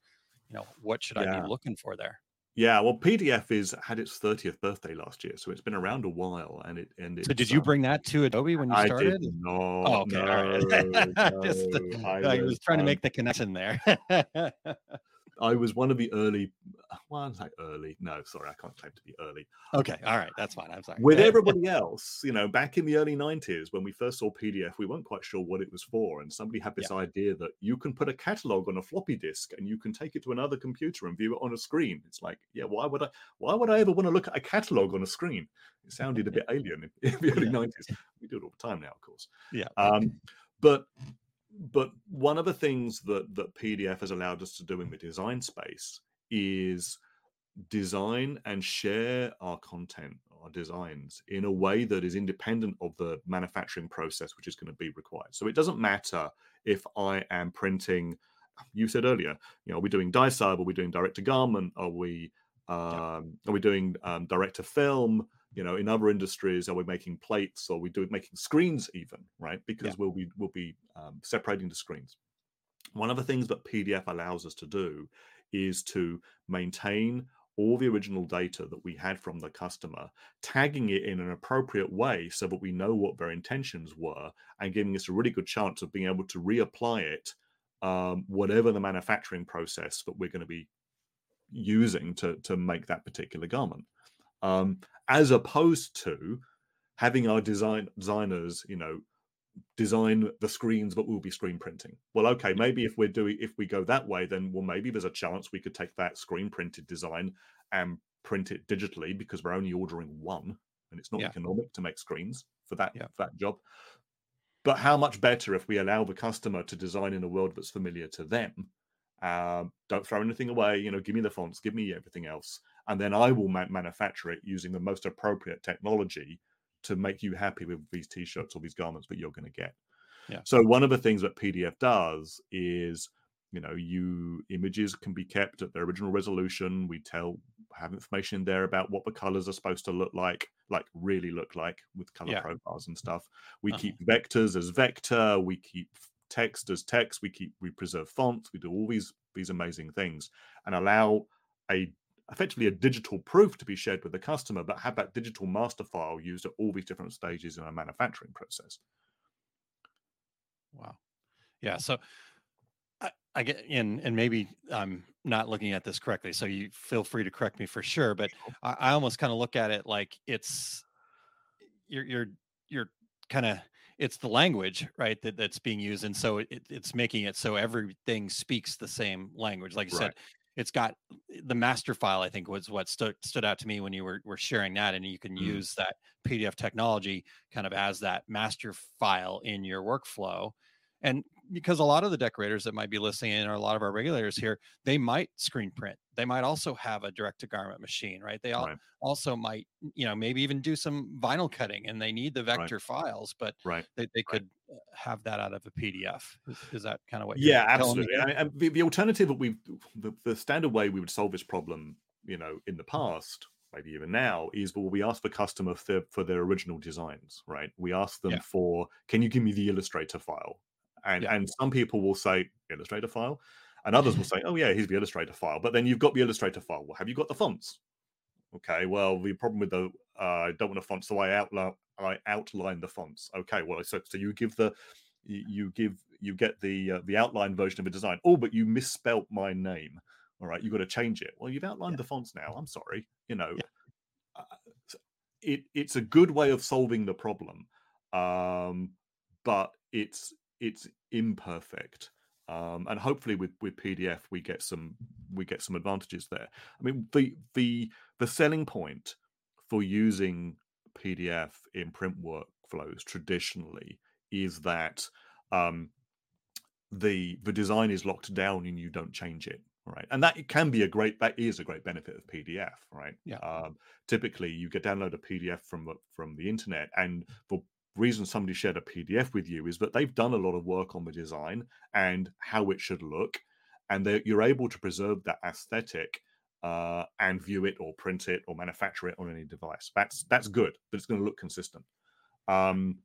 you know what should I be looking for there? Yeah, well, PDF is had its 30th birthday last year, so it's been around a while, and it and So did you um, bring that to Adobe when you I started? did not. Oh, okay, all right. no, Just, no, I, was trying to make the connection there. I was one of the early. Well, I'm like early. No, sorry, I can't claim to be early. okay, all right, that's fine. I'm sorry. With everybody else, you know, back in the early 90s when we first saw PDF, we weren't quite sure what it was for. And somebody had this idea that you can put a catalog on a floppy disk and you can take it to another computer and view it on a screen. It's like, yeah, why would I why would I ever want to look at a catalog on a screen? It sounded a bit alien in, in the early Yeah. 90s. We do it all the time now, of course. yeah, Um, but but one of the things that that PDF has allowed us to do in the design space is design and share our content, our designs in a way that is independent of the manufacturing process, which is going to be required. So it doesn't matter if I am printing. You said earlier, you know, are we doing dye sub? Are we doing direct to garment? Are we um, are we doing um, direct to film? You know, in other industries, are we making plates? Or we doing making screens even? Right, because we'll be we'll be um, separating the screens. One of the things that PDF allows us to do is to maintain all the original data that we had from the customer, tagging it in an appropriate way so that we know what their intentions were, and giving us a really good chance of being able to reapply it, um, whatever the manufacturing process that we're going to be using to to make that particular garment, um, as opposed to having our design designers, you know, design the screens but we'll be screen printing well okay maybe if we're doing if we go that way then well maybe there's a chance we could take that screen printed design and print it digitally because we're only ordering one and it's not Yeah. economic to make screens for that Yeah. for that job but how much better if we allow the customer to design in a world that's familiar to them um, don't throw anything away you know give me the fonts give me everything else and then i will ma- manufacture it using the most appropriate technology to make you happy with these t-shirts or these garments that you're going to get. Yeah. So one of the things that PDF does is, you know, you images can be kept at their original resolution. We tell have information in there about what the colors are supposed to look like, like really look like with color Yeah. profiles and stuff. We Uh-huh. keep vectors as vector. We keep text as text. We keep we preserve fonts. We do all these these amazing things and allow a effectively a digital proof to be shared with the customer, but have that digital master file used at all these different stages in a manufacturing process. Wow. Yeah. So I, I get in, and maybe I'm not looking at this correctly. So you feel free to correct me for sure. But I, I almost kind of look at it like it's you're you're you're kind of it's the language right that, that's being used and so it, it's making it so everything speaks the same language like you said Right. It's got the master file i think was what stood stood out to me when you were, were sharing that and you can Mm. use that pdf technology kind of as that master file in your workflow and because a lot of the decorators that might be listening in or a lot of our regulators here they might screen print they might also have a direct to garment machine right they all Right. also might you know maybe even do some vinyl cutting and they need the vector files but Right. they, they could uh, have that out of a pdf is, is that kind of what you're Yeah, absolutely. And, and the, the alternative that we've the, the standard way we would solve this problem, you know, in the past, maybe even now, is well, we ask the customer for their, for their original designs, right? We ask them Yeah. for, can you give me the Illustrator file? And Yeah. and some people will say Illustrator file, and others will say, oh yeah, here's the Illustrator file. But then you've got the Illustrator file. Well, have you got the fonts? Okay, well, the problem with the uh, I don't want a font, so I outline I outline the fonts. Okay, well, so so you give the you give you get the uh, the outline version of a design. Oh, but you misspelt my name. All right, you've got to change it. Well, you've outlined the fonts now. I'm sorry. You know, uh, it it's a good way of solving the problem, um, but it's it's imperfect. Um, and hopefully with with PDF we get some we get some advantages there. I mean the the the selling point for using PDF in print workflows traditionally is that um, the the design is locked down and you don't change it right and that can be a great that is a great benefit of pdf right Yeah. um, typically you get download a pdf from the- from the internet and the reason somebody shared a pdf with you is that they've done a lot of work on the design and how it should look and you're able to preserve that aesthetic uh, and view it or print it or manufacture it on any device. That's that's good but it's going to look consistent. Um,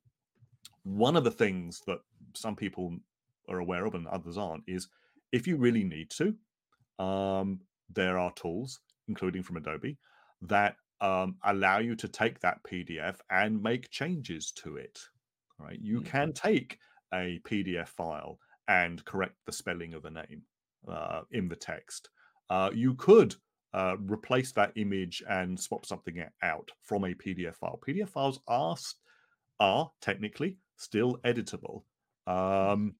one of the things that some people are aware of and others aren't is if you really need to um, there are tools, including from Adobe, that um, allow you to take that PDF and make changes to it. Right? You Mm. can take a PDF file and correct the spelling of a name uh, in the text. Uh, you could uh, replace that image and swap something out from a PDF file. PDF files are are technically still editable um,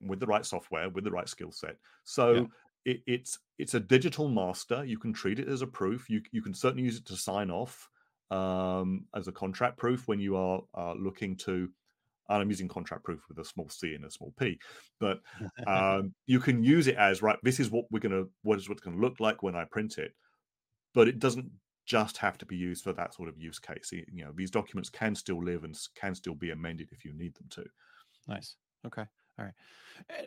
with the right software, with the right skill set. So. It, it's it's a digital master. You can treat it as a proof. You you can certainly use it to sign off um, as a contract proof when you are uh, looking to. And I'm using contract proof with a small c and a small p, but um, you can use it as right. This is what we're gonna. What is what's to look like when I print it, but it doesn't just have to be used for that sort of use case. You know, these documents can still live and can still be amended if you need them to. Nice. Okay. All right.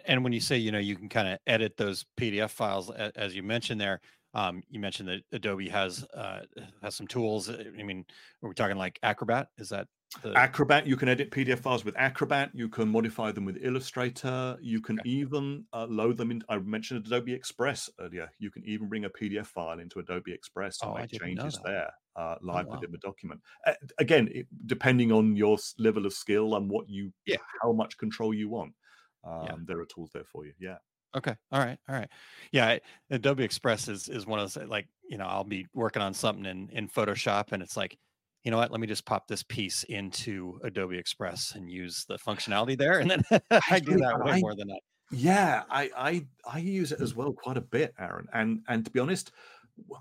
And when you say, you know, you can kind of edit those PDF files, as you mentioned there, um, you mentioned that Adobe has uh, has some tools. uh, I mean, are we talking like Acrobat? Is that the Acrobat, you can edit PDF files with Acrobat. You can modify them with Illustrator. You can Okay. even uh, load them in. I mentioned Adobe Express earlier. You can even bring a PDF file into Adobe Express and Oh, make changes there uh, live wow. within the document. Uh, again, it, depending on your level of skill and what you, Yeah. how much control you want, um, Yeah. there are tools there for you. Yeah. Okay. All right. All right. Yeah. Adobe Express is is one of those like you know I'll be working on something in in Photoshop and it's like you know what let me just pop this piece into Adobe Express and use the functionality there and then I do that way I- more than I. Yeah, I, I I use it as well quite a bit, Aaron. And and to be honest,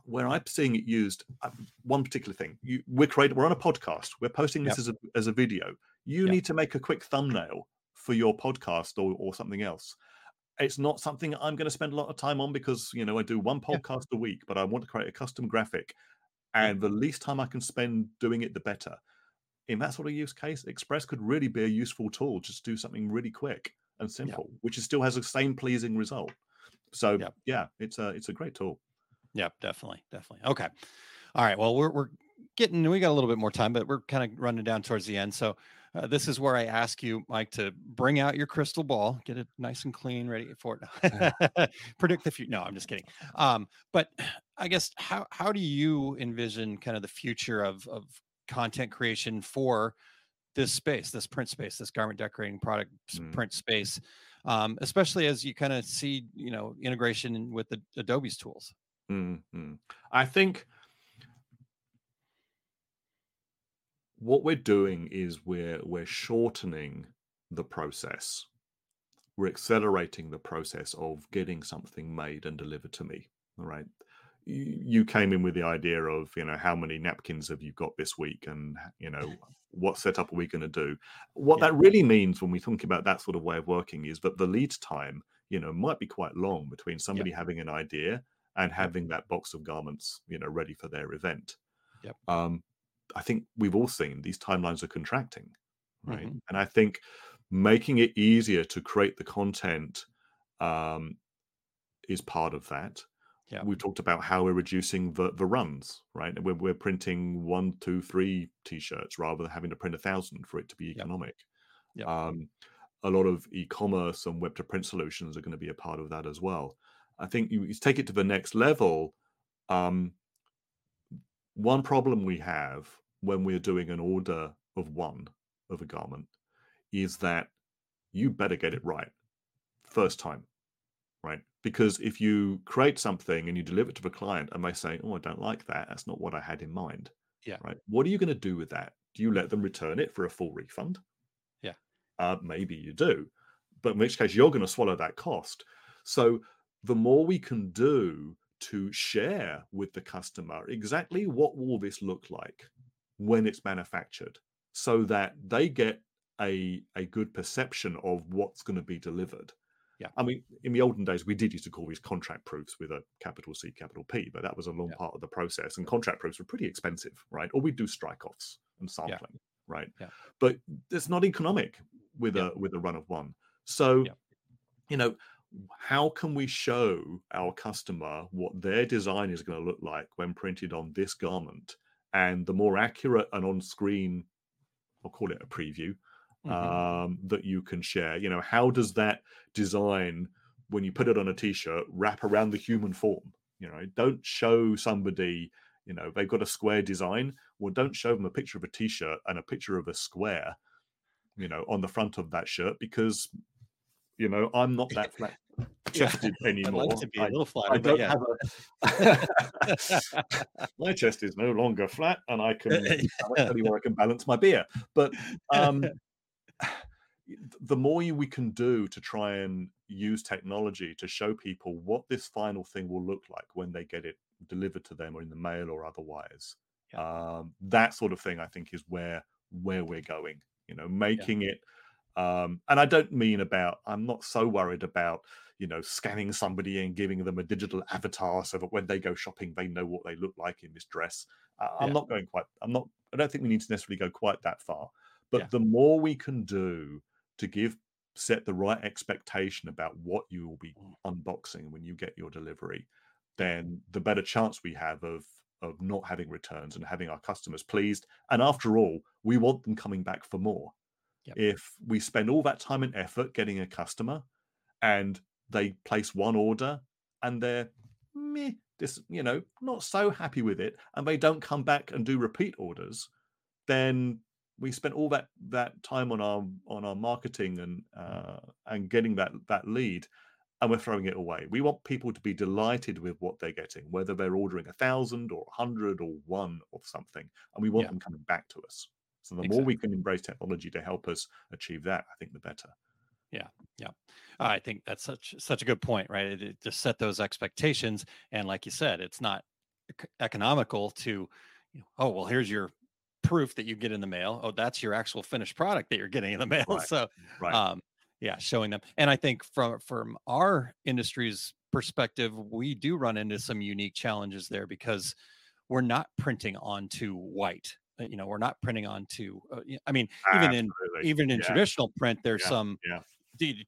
where I'm seeing it used, uh, one particular thing. You, we're creating, we're on a podcast. We're posting this as a as a video. You Yep. need to make a quick thumbnail for your podcast or or something else. It's not something I'm going to spend a lot of time on because you know I do one Yeah. podcast a week, but I want to create a custom graphic, and the least time I can spend doing it, the better. In that sort of use case, Express could really be a useful tool. Just do something really quick and simple, which is still has the same pleasing result. So Yep. yeah, it's a it's a great tool. Yep, definitely, definitely. Okay. All right. Well, we're we're getting we got a little bit more time, but we're kind of running down towards the end. So uh, this is where I ask you, Mike, to bring out your crystal ball, get it nice and clean, ready for it. Predict the future. No, I'm just kidding. Um, but I guess how how do you envision kind of the future of of content creation for this space, this print space, this garment decorating product Mm. print space, um, especially as you kind of see, you know, integration with the Adobe's tools. Mhm. I think what we're doing is we're we're shortening the process. We're accelerating the process of getting something made and delivered to me. All right. You came in with the idea of, you know, how many napkins have you got this week and, you know, what setup are we going to do? What Yeah. that really means when we think about that sort of way of working is that the lead time, you know, might be quite long between somebody having an idea and having that box of garments, you know, ready for their event. Yep. Um, I think we've all seen these timelines are contracting, right? Mhm. And I think making it easier to create the content um, is part of that. Yeah. We've talked about how we're reducing the, the runs, right? We're, we're printing one, two, three t-shirts rather than having to print a thousand for it to be economic. Yep. Um, a lot of e-commerce and web to print solutions are going to be a part of that as well. I think you, you take it to the next level. Um, one problem we have when we're doing an order of one of a garment is that you better get it right first time, right? Because if you create something and you deliver it to the client and they say, "Oh, I don't like that. That's not what I had in mind." Yeah. Right. What are you going to do with that? Do you let them return it for a full refund? Yeah. Uh, maybe you do, but in which case you're going to swallow that cost. So the more we can do to share with the customer exactly what will this look like when it's manufactured so that they get a a good perception of what's going to be delivered Yeah. i mean in the olden days we did used to call these contract proofs with a capital c capital p but that was a long Yeah. part of the process and contract proofs were pretty expensive right or we'd do strike offs and sampling right Yeah. but it's not economic with Yeah. a with a run of one so Yeah. you know how can we show our customer what their design is going to look like when printed on this garment and the more accurate and on screen i'll call it a preview Mhm. um, that you can share you know how does that design when you put it on a t-shirt, wrap around the human form. You know, don't show somebody, you know, they've got a square design. Well, don't show them a picture of a t-shirt and a picture of a square, you know, on the front of that shirt because, you know, I'm not that flat chested I'd anymore. like to be a I- little I flatter, but don't yeah. have a. my chest is no longer flat, and I can I tell you where I can balance my beer. But um, the more we can do to try and use technology to show people what this final thing will look like when they get it delivered to them or in the mail or otherwise, um, that sort of thing, I think, is where where we're going. You know, making it. Um, and I don't mean about. I'm not so worried about you know scanning somebody and giving them a digital avatar so that when they go shopping they know what they look like in this dress. I- I'm not going quite. I'm not. I don't think we need to necessarily go quite that far. But Yeah. the more we can do to give set the right expectation about what you will be Mm. unboxing when you get your delivery, then the better chance we have of of not having returns and having our customers pleased. And after all, we want them coming back for more. Yep. If we spend all that time and effort getting a customer and they place one order and they're meh, this, you know, not so happy with it, and they don't come back and do repeat orders, then we spent all that that time on our on our marketing and uh, and getting that that lead, and we're throwing it away. We want people to be delighted with what they're getting, whether they're ordering a thousand or a hundred or one or something, and we want Yeah. them coming back to us. So the more we can embrace technology to help us achieve that, I think the better. Yeah, yeah. I think that's such such a good point, right? It, it- to set those expectations, and like you said, it's not ec- economical to, you know, oh well, here's your proof that you get in the mail. Oh, that's your actual finished product that you're getting in the mail. Right, So, Right. um, yeah, showing them. And I think from from our industry's perspective, we do run into some unique challenges there because we're not printing onto white. Uh, You know, we're not printing onto. Uh, I mean, even in even in Yeah. traditional print, there's Yeah, some yeah.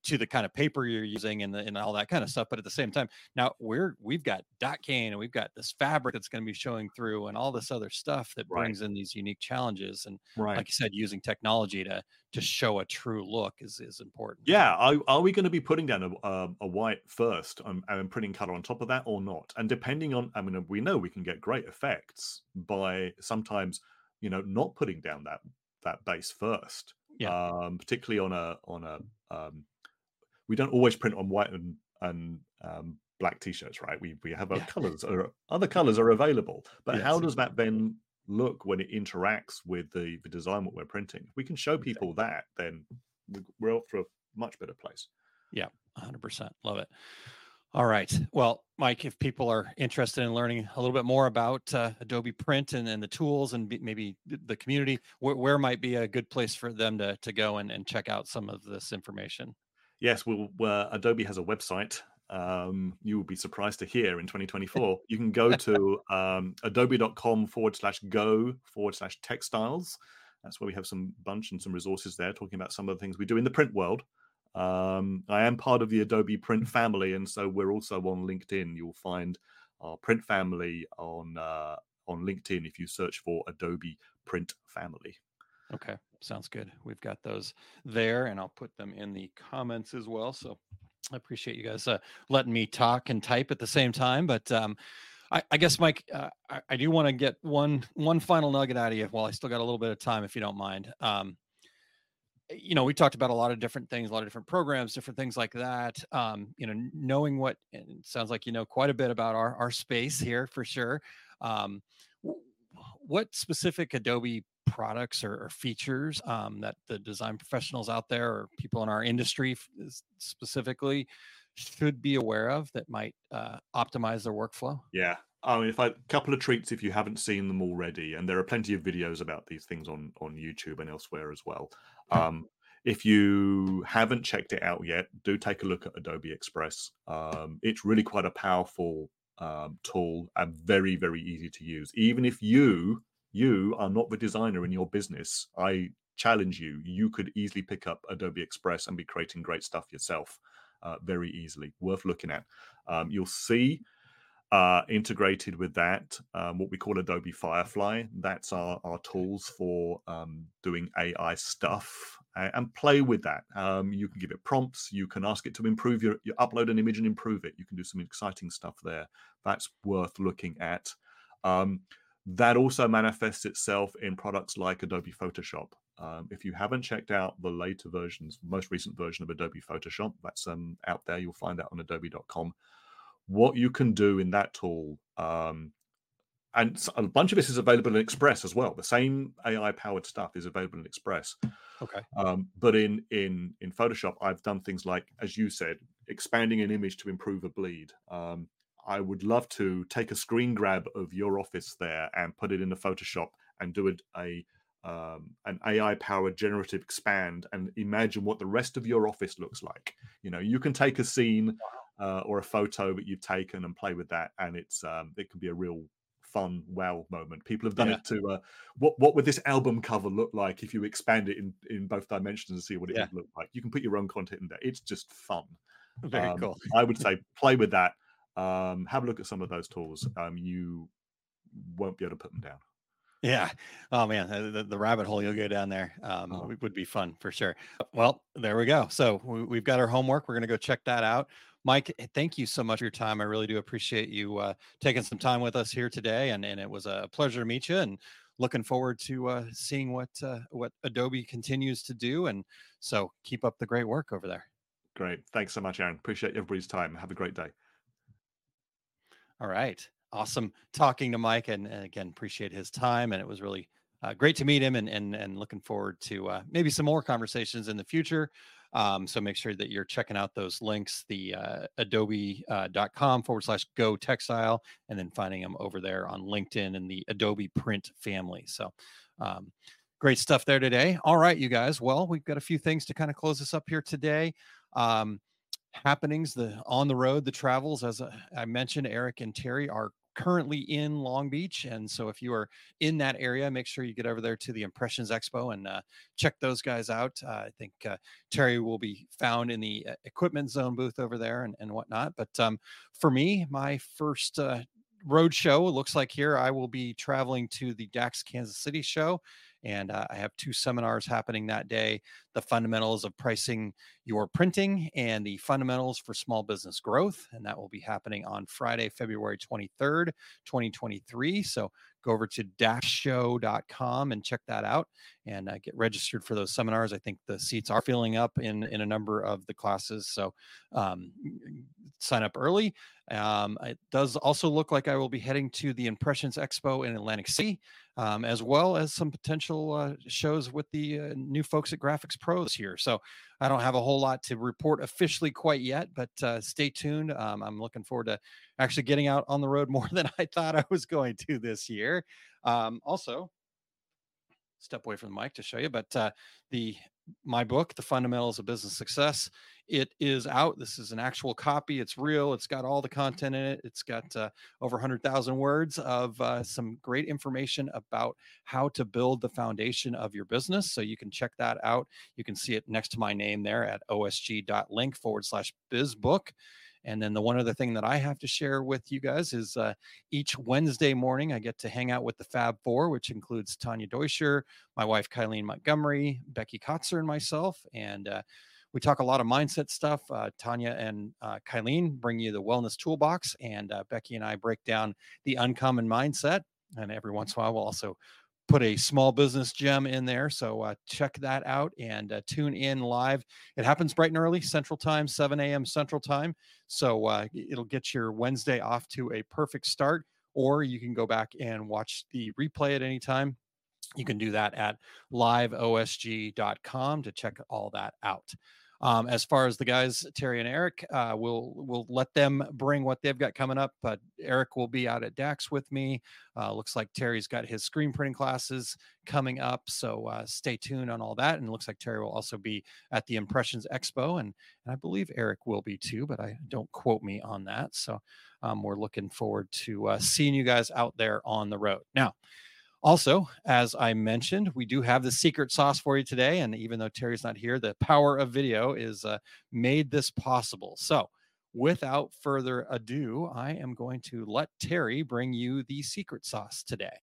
To the kind of paper you're using and the, and all that kind of stuff. But at the same time, now we're we've got dot gain and we've got this fabric that's going to be showing through and all this other stuff that Right. brings in these unique challenges. And Right. like you said, using technology to to show a true look is is important. Yeah, are, are we going to be putting down a, a, a white first um, and printing color on top of that or not? And depending on, I mean, we know we can get great effects by sometimes, you know, not putting down that that base first. Yeah. Um, particularly on a on a, um, we don't always print on white and and um, black t-shirts, right? We we have our Yeah. colors or other colors are available, but how does that then look when it interacts with the the design what we're printing? If we can show people that, then we- we're off to a much better place. Yeah, 100%. Love it. All right. Well, Mike, if people are interested in learning a little bit more about uh, Adobe Print and, and the tools and be, maybe the community, where, where might be a good place for them to, to go and, and check out some of this information? Yes, well, uh, Adobe has a website. Um, you will be surprised to hear in 2024. You can go to um, adobe.com forward slash go forward slash textiles. That's where we have some bunch and some resources there talking about some of the things we do in the print world. Um, I am part of the Adobe print family, and so we're also on LinkedIn. You'll find our print family on uh, on LinkedIn if you search for Adobe Print Family. Okay, sounds good. We've got those there, and I'll put them in the comments as well. So I appreciate you guys uh, letting me talk and type at the same time. But um, I, I guess, Mike, uh, I, I do want to get one one final nugget out of you while I still got a little bit of time, if you don't mind. Um, you know, we talked about a lot of different things, a lot of different programs, different things like that. Um, you know, knowing what sounds like you know quite a bit about our our space here for sure. Um, what specific Adobe products or, or features um, that the design professionals out there or people in our industry specifically should be aware of that might uh, optimize their workflow? Yeah. I mean, if I, a couple of treats if you haven't seen them already, and there are plenty of videos about these things on on YouTube and elsewhere as well. Um, if you haven't checked it out yet, do take a look at Adobe Express. Um, it's really quite a powerful um, tool and very very easy to use. Even if you you are not the designer in your business, I challenge you. You could easily pick up Adobe Express and be creating great stuff yourself uh, very easily. Worth looking at. Um, you'll see uh, integrated with that, um, what we call Adobe Firefly. That's our, our tools for um, doing AI stuff and play with that. Um, you can give it prompts. You can ask it to improve your, your upload an image and improve it. You can do some exciting stuff there. That's worth looking at. Um, that also manifests itself in products like Adobe Photoshop. Um, if you haven't checked out the later versions, most recent version of Adobe Photoshop, that's um, out there. You'll find that on adobe.com. What you can do in that tool, um, and a bunch of this is available in Express as well. The same AI powered stuff is available in Express. Okay. Um, but in in in Photoshop, I've done things like, as you said, expanding an image to improve a bleed. Um, I would love to take a screen grab of your office there and put it into Photoshop and do a, a um, an AI powered generative expand and imagine what the rest of your office looks like. You know, you can take a scene uh, or a photo that you've taken and play with that, and it's um, it can be a real fun wow moment. People have done Yeah. it to uh, what what would this album cover look like if you expand it in in both dimensions and see what it Yeah. would look like. You can put your own content in there. It's just fun. Very Um, cool. I would say play with that. Um, have a look at some of those tools. Um, you won't be able to put them down. Yeah. Oh man, the, the, rabbit hole you'll go down there um, Oh. would- be fun for sure. Well, there we go. So we, we've got our homework. We're going to go check that out. Mike, eh, thank you so much for your time. I really do appreciate you uh, taking some time with us here today, and and it was a pleasure to meet you. And looking forward to uh, seeing what uh, what Adobe continues to do. And so keep up the great work over there. Great. Thanks so much, Aaron. Appreciate everybody's time. Have a great day. All right. Awesome talking to Mike and, and again, appreciate his time. And it was really uh, great to meet him and, and, and looking forward to uh, maybe some more conversations in the future. Um, so make sure that you're checking out those links, the uh, adobe.com forward slash go textile, and then finding them over there on LinkedIn and the Adobe print family. So um, great stuff there today. All right, you guys. Well, we've got a few things to kind of close us up here today. Um, happenings, the on the road, the travels, as uh, I mentioned, Eric and Terry are currently in Long Beach. And so if you are in that area, make sure you get over there to the Impressions Expo and uh, check those guys out. Uh, I think uh, Terry will be found in the uh, equipment zone booth over there and, and whatnot. But um, for me, my first uh, road show looks like here I will be traveling to the DAX Kansas City show. And uh, I have two seminars happening that day the fundamentals of pricing your printing and the fundamentals for small business growth. And that will be happening on Friday, February 23rd, 2023. So go over to daxshow.com and check that out and uh, get registered for those seminars. I think the seats are filling up in, in a number of the classes. So um, sign up early. Um, it does also look like I will be heading to the Impressions Expo in Atlantic City, um, as well as some potential uh, shows with the uh, new folks at Graphics Pros here. So I don't have a whole lot to report officially quite yet, but uh, stay tuned. Um, I'm looking forward to actually getting out on the road more than I thought I was going to this year. Um, also, step away from the mic to show you, but uh, the my book, The Fundamentals of Business Success, it is out. This is an actual copy. It's real. It's got all the content in it. It's got uh, over 100,000 words of uh, some great information about how to build the foundation of your business. So you can check that out. You can see it next to my name there at osg.link forward slash bizbook. And then the one other thing that I have to share with you guys is uh, each Wednesday morning, I get to hang out with the Fab Four, which includes Tanya Deutscher, my wife, Kylene Montgomery, Becky Kotzer, and myself. And uh, we talk a lot of mindset stuff. Uh, Tanya and uh, bring you the wellness toolbox, and uh, Becky and I break down the uncommon mindset. And every once in a while, we'll also put a small business gem in there. So uh, check that out and uh, tune in live. It happens bright and early, Central Time, 7 a.m. Central Time. So uh, it'll get your Wednesday off to a perfect start, or you can go back and watch the replay at any time. You can do that at liveosg.com to check all that out. Um, as far as the guys, Terry and Eric, uh, we'll we'll let them bring what they've got coming up. But Eric will be out at DAX with me. Uh, looks like Terry's got his screen printing classes coming up, so uh, stay tuned on all that. And it looks like Terry will also be at the Impressions Expo, and, and I believe Eric will be too, but I don't quote me on that. So um, we're looking forward to uh, seeing you guys out there on the road. Now, also, as I mentioned, we do have the secret sauce for you today. And even though Terry's not here, the power of video is uh, made this possible. So, without further ado, I am going to let Terry bring you the secret sauce today.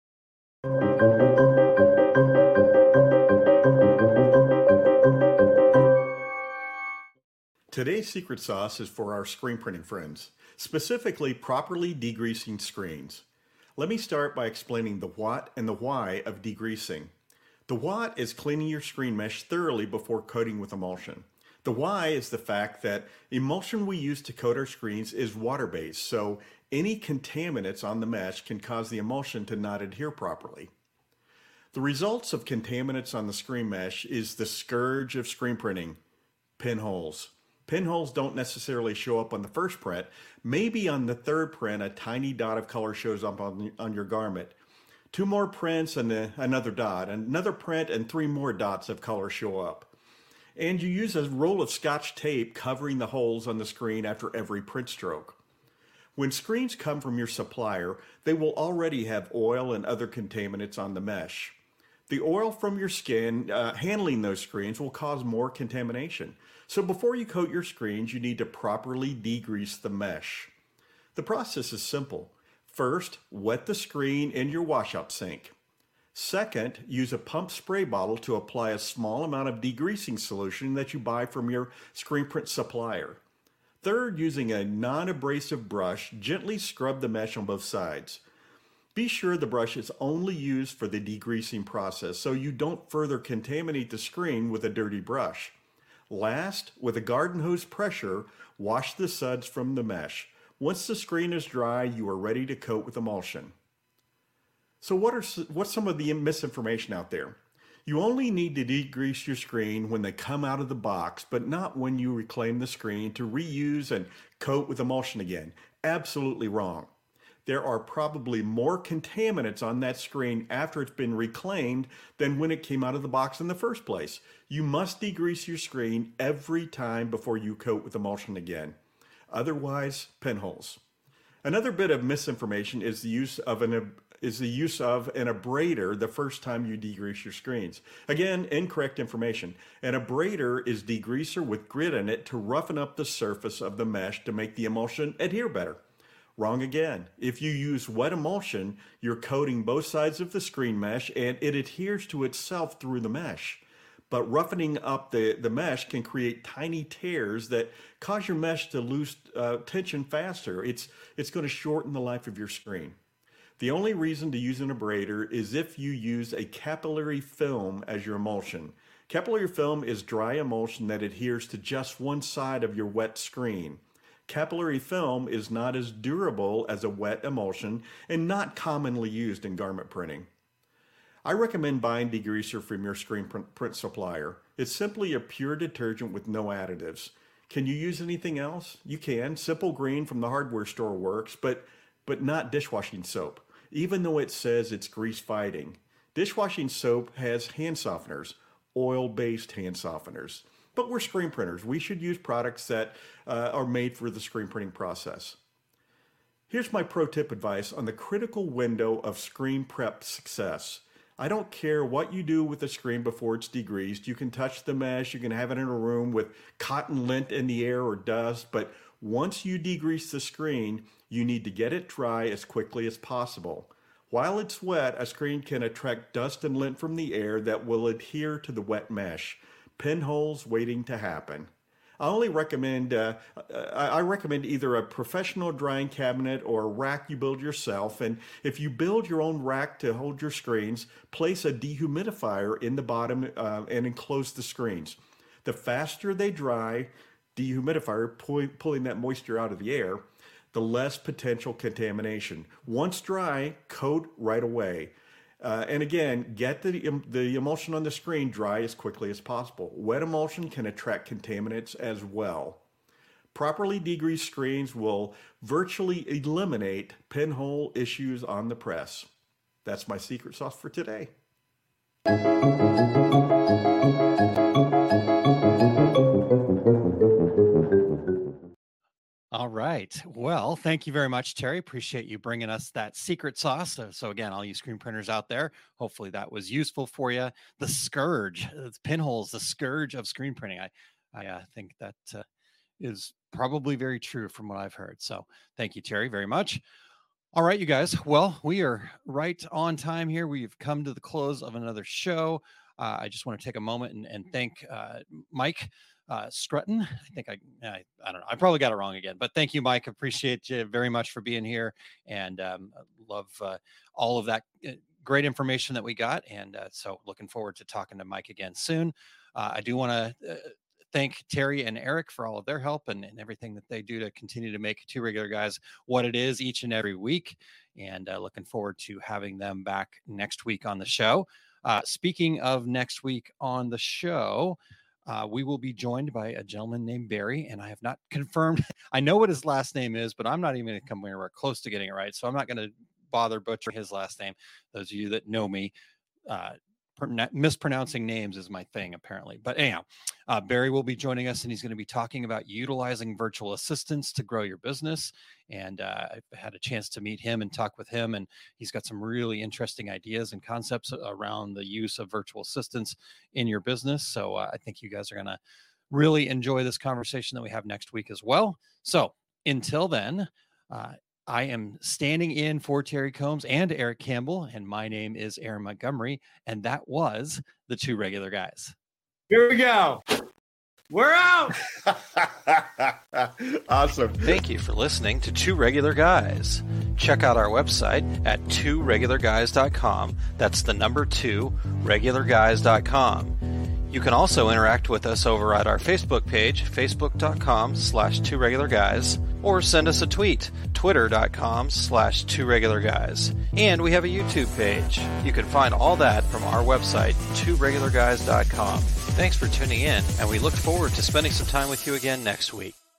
Today's secret sauce is for our screen printing friends, specifically properly degreasing screens. Let me start by explaining the what and the why of degreasing. The what is cleaning your screen mesh thoroughly before coating with emulsion. The why is the fact that emulsion we use to coat our screens is water-based, so any contaminants on the mesh can cause the emulsion to not adhere properly. The results of contaminants on the screen mesh is the scourge of screen printing, pinholes. Pinholes don't necessarily show up on the first print. Maybe on the third print, a tiny dot of color shows up on, on your garment. Two more prints and a, another dot, another print and three more dots of color show up. And you use a roll of scotch tape covering the holes on the screen after every print stroke. When screens come from your supplier, they will already have oil and other contaminants on the mesh. The oil from your skin uh, handling those screens will cause more contamination. So before you coat your screens, you need to properly degrease the mesh. The process is simple. First, wet the screen in your washout sink. Second, use a pump spray bottle to apply a small amount of degreasing solution that you buy from your screen print supplier. Third, using a non-abrasive brush, gently scrub the mesh on both sides. Be sure the brush is only used for the degreasing process so you don't further contaminate the screen with a dirty brush. Last, with a garden hose pressure, wash the suds from the mesh. Once the screen is dry, you are ready to coat with emulsion. So what are what's some of the misinformation out there? You only need to degrease your screen when they come out of the box, but not when you reclaim the screen to reuse and coat with emulsion again. Absolutely wrong. There are probably more contaminants on that screen after it's been reclaimed than when it came out of the box in the first place. You must degrease your screen every time before you coat with emulsion again. Otherwise, pinholes. Another bit of misinformation is the use of an is the use of an abrader the first time you degrease your screens. Again, incorrect information. An abrader is degreaser with grit in it to roughen up the surface of the mesh to make the emulsion adhere better. Wrong again. If you use wet emulsion, you're coating both sides of the screen mesh and it adheres to itself through the mesh. But roughening up the, the mesh can create tiny tears that cause your mesh to lose uh, tension faster. It's, it's going to shorten the life of your screen. The only reason to use an abrader is if you use a capillary film as your emulsion. Capillary film is dry emulsion that adheres to just one side of your wet screen. Capillary film is not as durable as a wet emulsion and not commonly used in garment printing. I recommend buying degreaser from your screen print, supplier. It's simply a pure detergent with no additives. Can you use anything else? You can. Simple Green from the hardware store works, but but not dishwashing soap even though it says it's grease fighting. Dishwashing soap has hand softeners, oil based hand softeners. But we're screen printers. We should use products that uh, are made for the screen printing process. Here's my pro tip advice on the critical window of screen prep success. I don't care what you do with the screen before it's degreased. You can touch the mesh, you can have it in a room with cotton lint in the air or dust, but once you degrease the screen, you need to get it dry as quickly as possible. While it's wet, a screen can attract dust and lint from the air that will adhere to the wet mesh. Pinholes waiting to happen. I only recommend uh, I recommend either a professional drying cabinet or a rack you build yourself. And if you build your own rack to hold your screens, place a dehumidifier in the bottom uh, and enclose the screens. The faster they dry, dehumidifier pull, pulling that moisture out of the air, the less potential contamination. Once dry, coat right away. Uh, and again, get the, the emulsion on the screen dry as quickly as possible. Wet emulsion can attract contaminants as well. Properly degreased screens will virtually eliminate pinhole issues on the press. That's my secret sauce for today. All right. Well, thank you very much, Terry. Appreciate you bringing us that secret sauce. So, so again, all you screen printers out there, hopefully that was useful for you. The scourge, the pinholes, the scourge of screen printing. I, I uh, think that uh, is probably very true from what I've heard. So, thank you, Terry, very much. All right, you guys. Well, we are right on time here. We've come to the close of another show. Uh, I just want to take a moment and, and thank uh, Mike uh. I think I, I, I don't know. I probably got it wrong again, but thank you, Mike. Appreciate you very much for being here, and um, love uh, all of that uh, great information that we got. And uh, so, looking forward to talking to Mike again soon. Uh, I do want to uh, thank Terry and Eric for all of their help and, and, everything that they do to continue to make two regular guys what it is each and every week. And uh, looking forward to having them back next week on the show. Uh, speaking of next week on the show, uh, we will be joined by a gentleman named Barry, and I have not confirmed. I know what his last name is, but I'm not even going to come anywhere close to getting it right. So I'm not going to bother butchering his last name. Those of you that know me, uh, mispronouncing names is my thing apparently. But anyhow uh, barry will be joining us and he's going to be talking about utilizing virtual assistants to grow your business. And uh, i've had a chance to meet him and talk with him and he's got some really interesting ideas and concepts around the use of virtual assistants in your business. So uh, i think you guys are going to really enjoy this conversation that we have next week as well. So until then uh, I am standing in for Terry Combs and Erich Campbell, and my name is Aaron Montgomery, and that was the two regular guys. Here we go. We're out. awesome. Thank you for listening to Two Regular Guys. Check out our website at tworegularguys.com. That's the number two, regularguys.com. You can also interact with us over at our Facebook page, facebook.com slash two regular guys, or send us a tweet, twitter.com slash two regular guys. And we have a YouTube page. You can find all that from our website, tworegularguys.com. Thanks for tuning in, and we look forward to spending some time with you again next week.